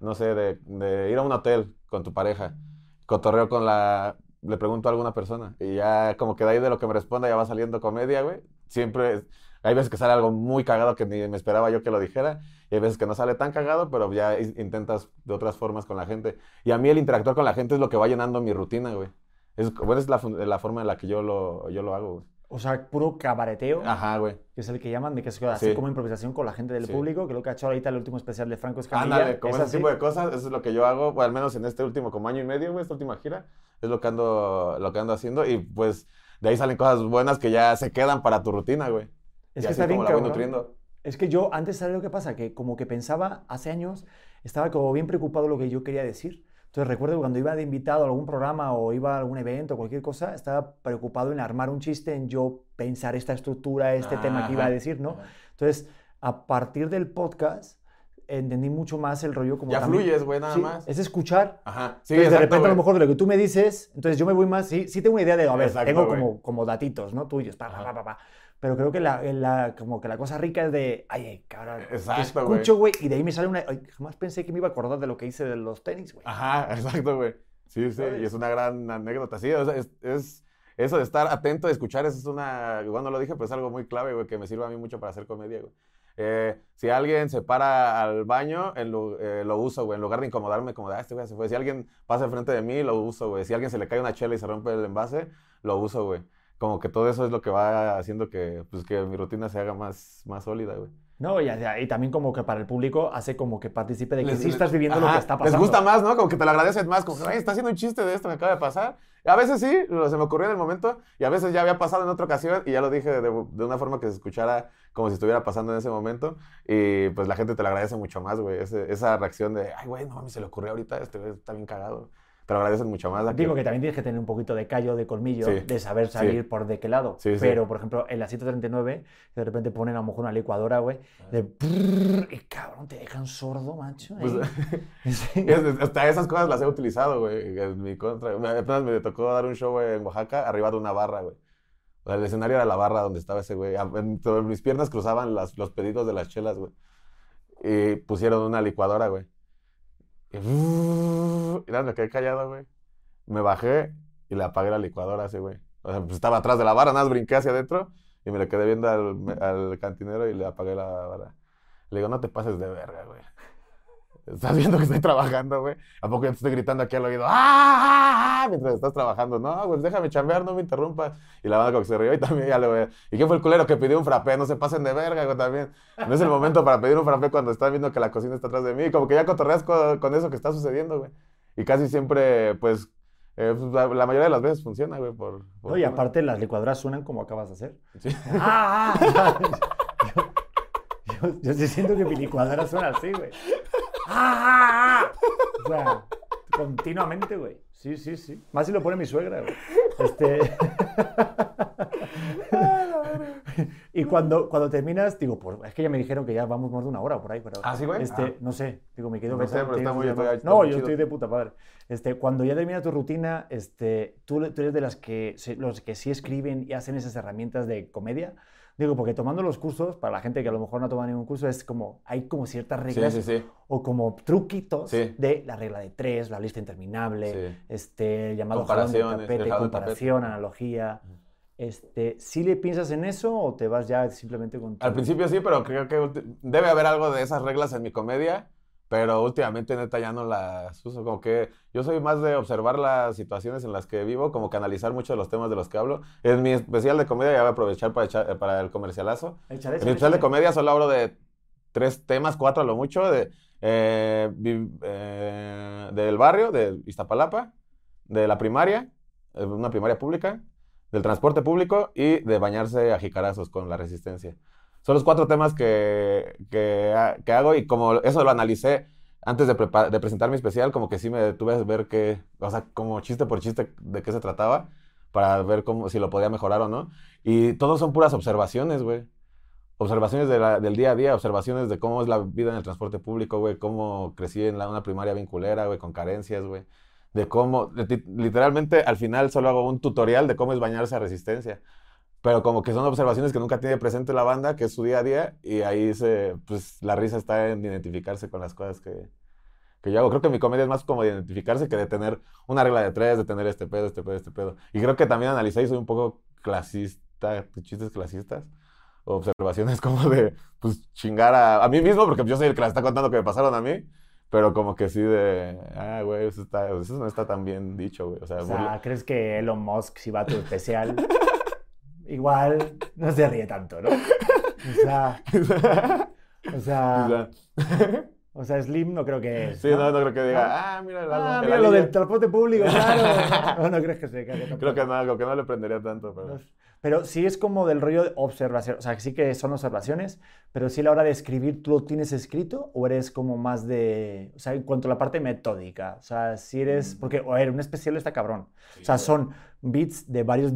no sé, de, de ir a un hotel con tu pareja, cotorreo con la, le pregunto a alguna persona y ya como que de ahí de lo que me responda ya va saliendo comedia, güey. Siempre, hay veces que sale algo muy cagado que ni me esperaba yo que lo dijera. Y hay veces que no sale tan cagado, pero ya intentas de otras formas con la gente. Y a mí el interactuar con la gente es lo que va llenando mi rutina, güey. Es, bueno, es la, la forma en la que yo lo, yo lo hago, güey. O sea, puro cabareteo, Ajá, güey. que es el que llaman, de que es así Sí. como improvisación con la gente del Sí. público, que lo que ha hecho ahorita el último especial de Franco Escamilla. Ándale, como ¿Es ese así? tipo de cosas, eso es lo que yo hago, al menos en este último como año y medio, güey, esta última gira, es lo que ando, lo que ando haciendo. Y pues de ahí salen cosas buenas que ya se quedan para tu rutina, güey. Es y que así está bien como la voy nutriendo. Es que yo antes, ¿sabes lo que pasa? Que como que pensaba hace años, estaba como bien preocupado lo que yo quería decir. Entonces recuerdo que cuando iba de invitado a algún programa o iba a algún evento o cualquier cosa, estaba preocupado en armar un chiste, en yo pensar esta estructura, este tema que iba a Ajá. decir, ¿no? Entonces, a partir del podcast, entendí mucho más el rollo como Ya también- fluyes, güey, nada Sí, más. Es escuchar. Ajá. Sí, Entonces, de exacto, repente, a güey. lo mejor de lo que tú me dices, entonces yo me voy más, sí, sí tengo una idea de, a ver, Exacto, tengo como, como datitos, ¿no? Tuyos, pa, pa, Ajá. pa, pa, pa. Pero creo que la, la- como que la cosa rica es de, ay, cabrón, Exacto, escucho, güey, y de ahí me sale una, ay, jamás pensé que me iba a acordar de lo que hice de los tenis, güey. Ajá, exacto, güey. Sí, sí, y es una gran anécdota. Sí, o sea, es, es- eso de estar atento, de escuchar, eso es una, igual no lo dije, pero es algo muy clave, güey, que me sirve a mí mucho para hacer comedia, güey. Eh, si alguien se para al baño, en lu- eh, lo uso, güey, en lugar de incomodarme, como de, ah, este güey se fue. Si alguien pasa enfrente de mí, lo uso, güey. Si alguien se le cae una chela y se rompe el envase, lo uso, güey. Como que todo eso es lo que va haciendo que, pues, que mi rutina se haga más, más sólida, güey. No, y, y también como que para el público hace como que participe de que Les- sí estás viviendo lo Ajá, que está pasando. Les gusta más, ¿no? Como que te lo agradecen más, como que, "Ay, está haciendo un chiste de esto que acaba de pasar. A veces sí, lo- se me ocurrió en el momento, y a veces ya había pasado en otra ocasión, y ya lo dije de, de una forma que se escuchara como si estuviera pasando en ese momento, y pues la gente te lo agradece mucho más, güey. ese- esa reacción de, ay, güey, no mames, se le ocurrió ahorita, este güey está bien cagado. Te lo agradecen mucho más. que- Digo que también tienes que tener un poquito de callo, de colmillo, Sí. de saber Sí. salir por de qué lado. Sí. Pero, por ejemplo, en la 139, que de repente ponen a lo mejor una licuadora, güey, de brrr, y cabrón, te dejan sordo, macho. Pues. Es- Hasta esas cosas las he utilizado, güey, en mi contra. Apenas me tocó dar un show güey, en Oaxaca arriba de una barra, güey. El escenario era la barra donde estaba ese güey. Mis piernas cruzaban las- los pedidos de las chelas, güey. Y pusieron una licuadora, güey. Y, nada, me quedé callado, güey. Me bajé y le apagué la licuadora a ese güey. O sea, pues estaba atrás de la barra, nada más brinqué hacia adentro y me le quedé viendo al, al cantinero y le apagué la barra. Le digo, no te pases de verga, güey. Estás viendo que estoy trabajando, güey. ¿A poco ya te estoy gritando aquí al oído? ¡Ah! ah, ah", Mientras estás trabajando. No, pues déjame chambear, no me interrumpas. Y la banda como que se rió y también ya le voy. ¿Y quién fue el culero que pidió un frappé? No se pasen de verga, güey, también. No es el momento para pedir un frappé cuando estás viendo que la cocina está atrás de mí. Como que ya cotorreas con, con eso que está sucediendo, güey. Y casi siempre, pues, eh, pues, la, la mayoría de las veces funciona, güey. Por, por- No, y aparte las licuadoras suenan como acabas de hacer. Sí. ¡Ah! ah! yo, yo, yo sí siento que mi licuadora suena así, güey. ¡Ah! O sea, continuamente, güey. Sí, sí, sí. Más si lo pone mi suegra, güey. Este... y cuando, cuando terminas, digo, pues, es que ya me dijeron que ya vamos más de una hora por ahí, pero... ¿Ah, sí, güey? Este, Ah. no sé, digo, me quedo No sé, No, muy yo chido. estoy de puta padre. Este, cuando ya termina tu rutina, este, tú, tú eres de las que, los que sí escriben y hacen esas herramientas de comedia. Digo, porque tomando los cursos, para la gente que a lo mejor no toma ningún curso, es como, hay como ciertas Sí, reglas sí, sí. o como truquitos Sí. de la regla de tres, la lista interminable, Sí. este el llamado Comparaciones, tapete, comparación, tapete. analogía. Este, ¿Sí le piensas en eso o te vas ya simplemente con tu- Al principio sí, pero creo que debe haber algo de esas reglas en mi comedia, pero últimamente neta ya no las uso. Como que yo soy más de observar las situaciones en las que vivo, como que analizar mucho de los temas de los que hablo. En mi especial de comedia ya voy a aprovechar para, echar- para el comercialazo. En mi especial de comedia solo hablo de tres temas, cuatro a lo mucho, de, eh, vi- eh, del barrio, de Iztapalapa, de la primaria, eh, una primaria pública, del transporte público y de bañarse a jicarazos con la resistencia. Son los cuatro temas que, que, que hago y como eso lo analicé antes de, de presentar mi especial, como que sí me detuve a ver qué, o sea, como chiste por chiste de qué se trataba, para ver cómo, si lo podía mejorar o no. Y todos son puras observaciones, güey observaciones de la- del día a día, observaciones de cómo es la vida en el transporte público, güey, cómo crecí en la, una primaria bien culera, güey, con carencias, güey, de cómo, de literalmente al final solo hago un tutorial de cómo es bañarse a resistencia, pero como que son observaciones que nunca tiene presente la banda, que es su día a día, y ahí se, pues la risa está en identificarse con las cosas que, que yo hago. Creo que mi comedia es más como de identificarse que de tener una regla de tres, de tener este pedo, este pedo, este pedo. Y creo que también analicé y soy un poco clasista, chistes clasistas observaciones como de, pues, chingar a, a mí mismo, porque yo soy el que las está contando que me pasaron a mí, pero como que sí de, ah, güey, eso, está, eso no está tan bien dicho, güey. O sea, O sea, ¿crees que Elon Musk, si va a tu especial, igual no se ríe tanto, ¿no? O sea, o sea, o sea, Slim no creo que es. sí, no, no creo que diga, ah, mira, el Ah, mira lo anillo". del transporte público, claro. No, no crees que se Creo que no, como que no le prendería tanto, pero... Pero sí es como del rollo de observación, o sea, sí que son observaciones, pero sí a la hora de escribir, ¿tú lo tienes escrito o eres como más de, o sea, en cuanto a la parte metódica? O sea, si eres, Mm. porque, a ver, un especial está cabrón. O sea, son beats de varios,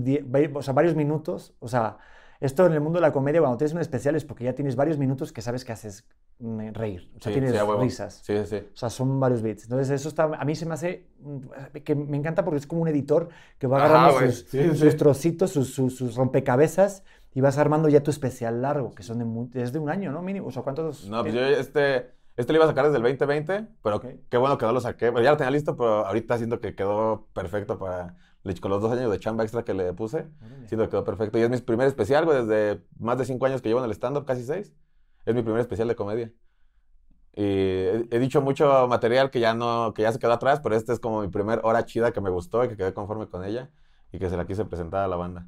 o sea, varios minutos, o sea, esto en el mundo de la comedia, cuando tienes un especial es porque ya tienes varios minutos que sabes que haces mm, reír, o sea, Sí, tienes sí, risas. Sí, sí. O sea, son varios bits. Entonces, eso está, a mí se me hace, mm, que me encanta porque es como un editor que va Ajá, agarrando güey. sus, Sí, sus trocitos, sus, sus, sus rompecabezas y vas armando ya tu especial largo, que son de, es de un año, ¿no? Mínimo. O sea, ¿cuántos? No, pues eh, yo este, este lo iba a sacar desde el 2020, pero Ok. qué bueno que no lo saqué. Pero ya lo tenía listo, pero ahorita siento que quedó perfecto para, con los dos años de chamba extra que le puse. órale. Siento que quedó perfecto. Y es mi primer especial, güey, desde más de cinco años que llevo en el stand-up, casi seis. Es mi primer especial de comedia. Y he, he dicho mucho material que ya no, que ya se quedó atrás, pero este es como mi primer hora chida que me gustó y que quedé conforme con ella y que se la quise presentar a la banda.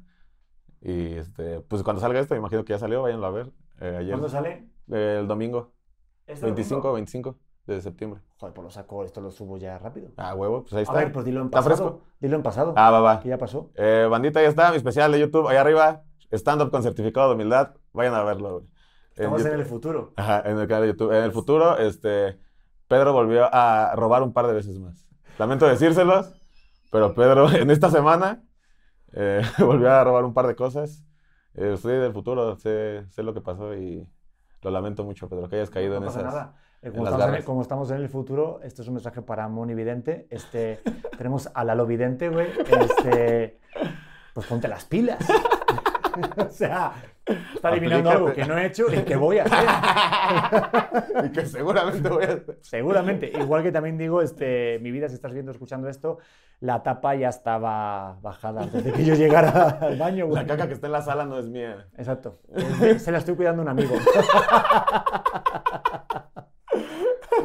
Y este, pues cuando salga esto, me imagino que ya salió, váyanlo a ver. Eh, ayer, ¿Cuándo sale? eh, el domingo. ¿Este 25, domingo? 25 de septiembre. Joder, pues lo saco, esto lo subo ya rápido. Ah, huevo, pues ahí A está. ver, pues dilo en ¿Está pasado. fresco? Dilo en pasado. Ah, va, va. Que ya pasó. Eh, bandita, ya está, mi especial de YouTube, allá arriba, stand-up con certificado de humildad, vayan a verlo, güey. En Estamos en YouTube. el futuro. Ajá, en el canal de YouTube. En el futuro, este, Pedro volvió a robar un par de veces más. Lamento decírselos, pero Pedro en esta semana eh, volvió a robar un par de cosas. Eh, soy del futuro, sé, sé lo que pasó y lo lamento mucho, Pedro, que hayas caído No en pasa esas. nada. Como estamos, en, como estamos en el futuro, esto es un mensaje para Moni Vidente. Este, tenemos a Lalo Vidente, güey. Este, pues ponte las pilas. o sea, está adivinando algo que no he hecho y que voy a hacer. y que seguramente voy a hacer. Seguramente. Igual que también digo, este, mi vida, si estás viendo, escuchando esto, la tapa ya estaba bajada antes de que yo llegara al baño, güey. La caca que está en la sala no es mía. Exacto. Se la estoy cuidando a un amigo.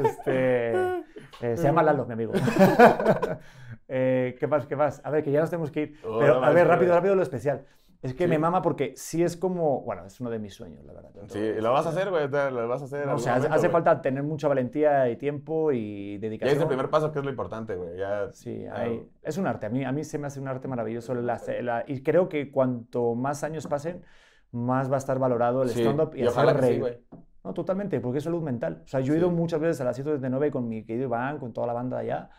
Este, eh, se llama Lalo, mi amigo. Eh, ¿Qué más? ¿Qué más? A ver, que ya nos tenemos que ir. Oh, Pero, no a ver, rápido, rápido lo especial. Es que Sí. me mama porque sí es como, bueno, es uno de mis sueños, la verdad. Sí, lo vas a hacer, güey, lo vas a hacer. No, o sea, hace, momento, hace güey. falta tener mucha valentía y tiempo y Ya dedicación. es el primer paso, que es lo importante, güey. Ya, Sí, ya- hay- es un arte. A mí, a mí se me hace un arte maravilloso. la- la- y creo que cuanto más años pasen, más va a estar valorado el Sí, stand-up y, y hacer sí, reír. güey. No, totalmente, porque es salud mental. O sea, yo he ido Sí. muchas veces a las 7 con mi querido Iván, con toda la banda de allá,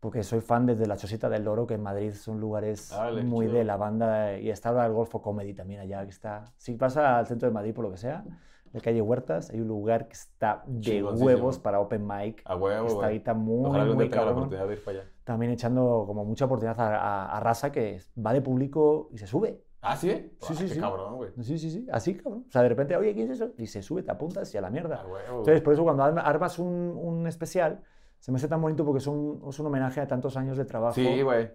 porque soy fan desde la Chosita del Loro, que en Madrid son lugares muy chido. de la banda. Y está ahora el Golfo Comedy también allá, que está... Si pasa al centro de Madrid, por lo que sea, de calle Huertas, hay un lugar que está de huevos para open mic. A huevo, está güey. ahorita muy, Ojalá muy tenga la cabrón oportunidad de ir para allá. también echando como mucha oportunidad a, a- a raza que va de público y se sube. ¿Ah, sí? Sí, Ah, sí, qué sí. cabrón, güey. Sí, sí, sí, así, cabrón. O sea, de repente, oye, ¿quién es eso? Y se sube, te apuntas y a la mierda. A huevo. Entonces, por eso cuando arma- armas un, un especial, se me hace tan bonito porque es un, es un homenaje a tantos años de trabajo Sí, güey.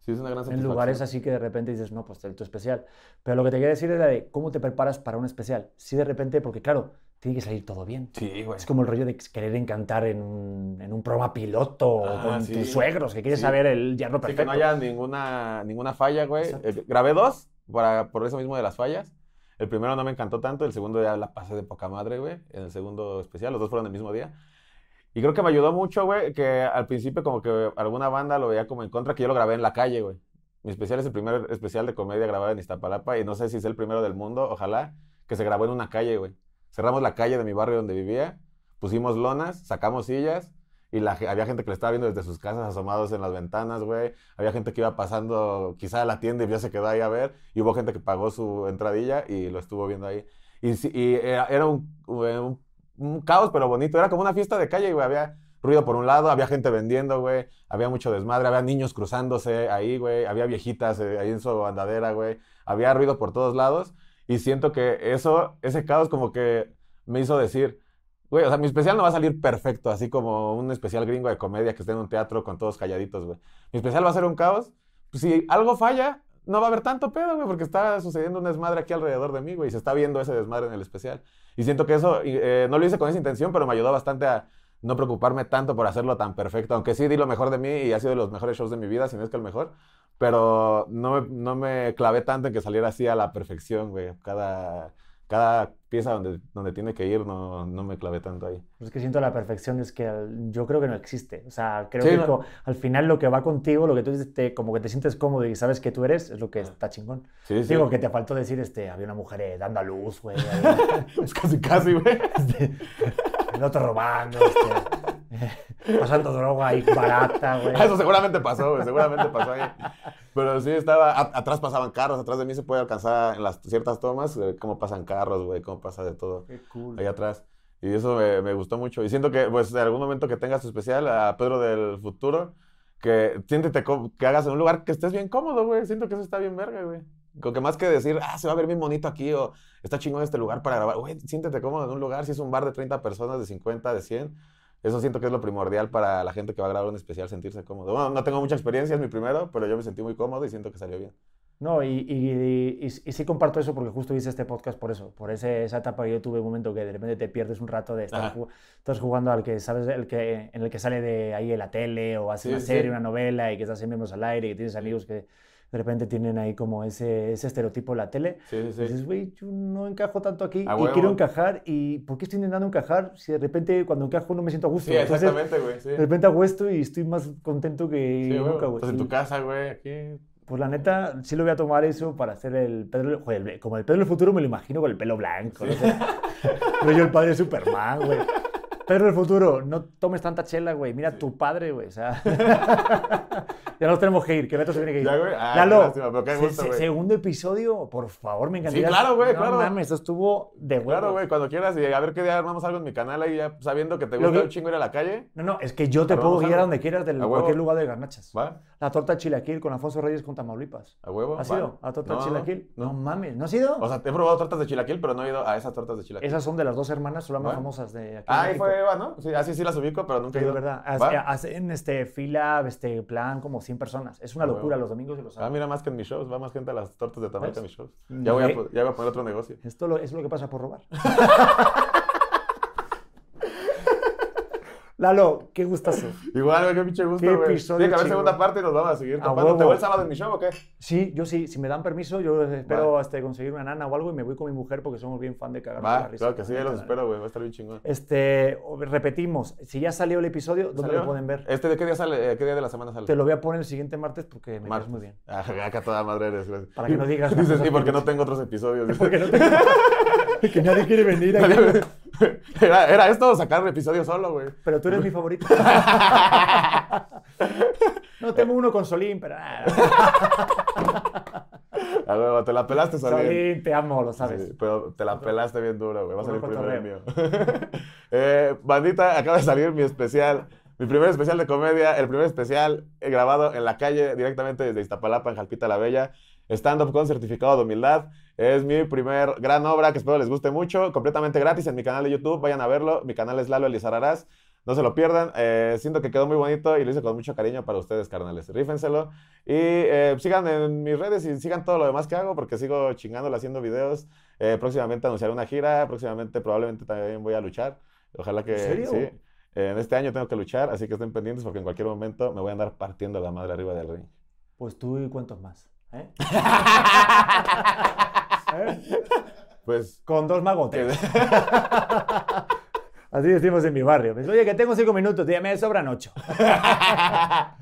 Sí, es una gran en lugares así que de repente dices, no, pues tu especial. Pero lo que te quiero decir es la de cómo te preparas para un especial. Si de repente, porque claro, tiene que salir todo bien. Sí, güey. Es como el rollo de querer encantar en un, en un programa piloto o Ah, con sí. tus suegros, que quieres Sí. saber el yerno perfecto. que no haya ninguna, ninguna falla, güey. Eh, grabé dos para, por eso mismo de las fallas. El primero no me encantó tanto, el segundo ya la pasé de poca madre, güey. En el segundo especial, los dos fueron el mismo día. Y creo que me ayudó mucho, güey, que al principio como que alguna banda lo veía como en contra, que yo lo grabé en la calle, güey. Mi especial es el primer especial de comedia grabado en Iztapalapa y no sé si es el primero del mundo, ojalá, que se grabó en una calle, güey. Cerramos la calle de mi barrio donde vivía, pusimos lonas, sacamos sillas y la, había gente que lo estaba viendo desde sus casas asomados en las ventanas, güey. Había gente que iba pasando quizá a la tienda y ya se quedó ahí a ver. Y hubo gente que pagó su entradilla y lo estuvo viendo ahí. Y, y era, un caos, pero bonito. Era como una fiesta de calle, güey. Había ruido por un lado, había gente vendiendo, güey. Había mucho desmadre, había niños cruzándose ahí, güey. Había viejitas eh, ahí en su andadera, güey. Había ruido por todos lados. Y siento que eso, ese caos como que me hizo decir, güey, o sea, mi especial no va a salir perfecto, así como un especial gringo de comedia que esté en un teatro con todos calladitos, güey. Mi especial va a ser un caos. Pues, si algo falla, no va a haber tanto pedo, güey, porque está sucediendo un desmadre aquí alrededor de mí, güey, y se está viendo ese desmadre en el especial. Y siento que eso, eh, no lo hice con esa intención, pero me ayudó bastante a no preocuparme tanto por hacerlo tan perfecto, aunque sí di lo mejor de mí y ha sido de los mejores shows de mi vida, si no es que el mejor, pero no me, no me clavé tanto en que saliera así a la perfección, güey. Cada, cada pieza donde, donde tiene que ir no, no me clavé tanto ahí. Pues es que siento la perfección, es que yo creo que no existe. O sea, creo Sí, que no. al final lo que va contigo, lo que tú dices, te- como que te sientes cómodo y sabes que tú eres, es lo que está chingón. Sí, sí. Digo que te faltó decir, este, había una mujer eh, dando a luz, güey. Es casi, casi, güey. este, el otro robando, este, pasando droga ahí barata, güey. Ah, Eso seguramente pasó, güey, seguramente pasó ahí. Pero sí estaba, a- atrás pasaban carros, atrás de mí se puede alcanzar en las ciertas tomas eh, cómo pasan carros, güey, cómo pasa de todo Qué cool. ahí atrás. Y eso me, me gustó mucho. Y siento que, pues, en algún momento que tengas tu especial a Pedro del futuro, que siéntete que hagas en un lugar que estés bien cómodo, güey. Siento que eso está bien verga, güey. Como que más que decir, ah, se va a ver bien bonito aquí o está chingón este lugar para grabar. Güey, siéntete cómodo en un lugar. Si es un bar de 30 personas, de 50, de 100. Eso siento que es lo primordial para la gente que va a grabar un especial, sentirse cómodo. Bueno, no tengo mucha experiencia, es mi primero, pero yo me sentí muy cómodo y siento que salió bien. No, y, y, y- y- sí comparto eso porque justo hice este podcast por eso, por ese, esa etapa que yo tuve un momento que de repente te pierdes un rato de estar Ajá. ju- estás jugando al que sabes el que en el que sale de ahí en la tele o hace Sí, una sí. serie, una novela y que estás miembros al aire y tienes amigos que, de repente tienen ahí como ese, ese estereotipo la tele. Sí, sí, sí. Y dices, güey, yo no encajo tanto aquí y huevo. quiero encajar. ¿Y por qué estoy intentando encajar si de repente cuando encajo no me siento a gusto? Sí, Entonces, exactamente, güey. Sí. de repente hago esto y estoy más contento que Sí, nunca, güey. Estás en Sí. tu casa, güey, aquí. Pues la neta, sí lo voy a tomar eso para hacer el Pedro, joder, como el Pedro del futuro me lo imagino con el pelo blanco, no sé. Pero yo el padre de Superman, güey. Pedro del futuro, no tomes tanta chela, güey. Mira tu padre, güey. O sea, ya nos tenemos que ir, que Beto se tiene que ir. Ya, güey. Ah, Lalo, lástima, pero qué se- gusto, se- güey. segundo episodio, por favor, me encantaría. claro, güey, no, claro. mames, esto estuvo de huevo. Claro, güey, cuando quieras y a ver qué día armamos algo en mi canal ahí, ya sabiendo que te gusta que- un chingo ir a la calle. No, no, es que yo te Pero puedo guiar a donde quieras, de cualquier lugar de garnachas. ¿Va? La torta chilaquil con Alfonso Reyes con Tamaulipas. ¿A huevo? ¿Has ¿Va? ido a torta No, chilaquil? No. No. mames, ¿no has ido? O sea, he probado tortas de chilaquil, pero no he ido a esas tortas de chilaquil. Esas son de las dos hermanas, son las más famosas de aquí. Ah, ahí fue Eva, ¿no? Sí, así sí las ubico, pero nunca he ido. de verdad. Hacen este, fila, este plan, como 100 personas. Es una Ah, locura los domingos y los Ah, sábados. mira, más que en mis shows, va más gente a las tortas de tamal que a mis shows. Ya voy, a, ya voy a poner otro negocio. Esto lo- es lo que pasa por robar. Lalo, qué gustazo. Igual, güey, qué pinche gusto, Qué güey. episodio Tiene que haber segunda parte y nos vamos a seguir huevo. ¿Te voy el sábado en mi show o qué? Sí, yo sí, si me dan permiso, yo espero Va. este, conseguir una nana o algo y me voy con mi mujer porque somos bien fan de cagar la risa. claro que sí, ya los espero, güey, va a estar bien chingón. Este, repetimos, si ya salió el episodio, ¿dónde ¿Salió? lo pueden ver? ¿Este de qué día sale? eh, ¿Qué día de la semana sale? Te lo voy a poner el siguiente martes porque me Martes. muy bien. Ah, acá toda madre eres, güey. Para que no digas Dices, sí, porque que no tengo otros episodios. Porque no te... que nadie quiere venir aquí. era, era esto sacar un episodio solo, güey. Pero tú eres mi favorito. no, tengo uno con Solín, pero... ah, A huevo, te la pelaste, Solín. Solín, te amo, lo sabes. Sí, pero te la pelaste bien duro, güey. Va a salir primero el mío. eh, bandita, acaba de salir mi especial. Mi primer especial de comedia, el primer especial grabado en la calle, directamente desde Iztapalapa, en Jalpita la Bella. Stand-up con certificado de humildad. Es mi primer gran obra que espero les guste mucho. Completamente gratis en mi canal de YouTube. Vayan a verlo. Mi canal es Lalo Elizararás. No se lo pierdan. Eh, siento que quedó muy bonito y lo hice con mucho cariño para ustedes, carnales. Rífenselo. Y eh, sigan en mis redes y sigan todo lo demás que hago porque sigo chingándole haciendo videos. Eh, próximamente anunciaré una gira. Próximamente probablemente también voy a luchar. Ojalá que ¿En serio? sí. En este año tengo que luchar, así que estén pendientes porque en cualquier momento me voy a andar partiendo la madre arriba del ring. Pues tú y cuántos más. ¿eh? ¿Eh? Pues Con dos magotes. Así decimos en mi barrio. Dice, Oye, que tengo cinco minutos, ya me sobran ocho.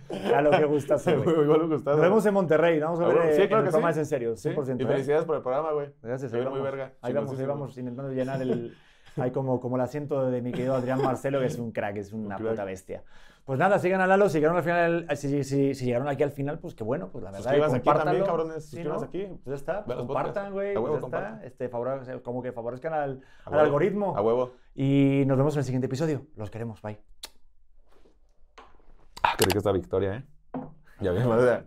Ya lo que gusta güey. Igual me gustaba. Nos vemos en Monterrey, vamos a Ah, ver bueno, eh, sí, en claro que sí. En serio, 100%. Sí, Y ¿eh? felicidades por el programa, güey. Gracias, ahí muy verga, ahí vamos, ahí vamos intentando llenar el... Hay como, como el asiento de mi querido Adrián Marcelo, que es un crack, es una crack. puta bestia. Pues nada, sigan a Lalo, si llegaron, al final, si, si- si llegaron aquí al final, pues qué bueno, pues la verdad. Suscríbanse aquí también, cabrones, Sí, aquí. Pues ya está, los compartan, güey, pues ya está. Este, favore- como que favorezcan al, A al huevo. algoritmo. A huevo. Y nos vemos en el siguiente episodio. Los queremos, bye. Ah, qué rica esta victoria, ¿eh? Ya bien, madre.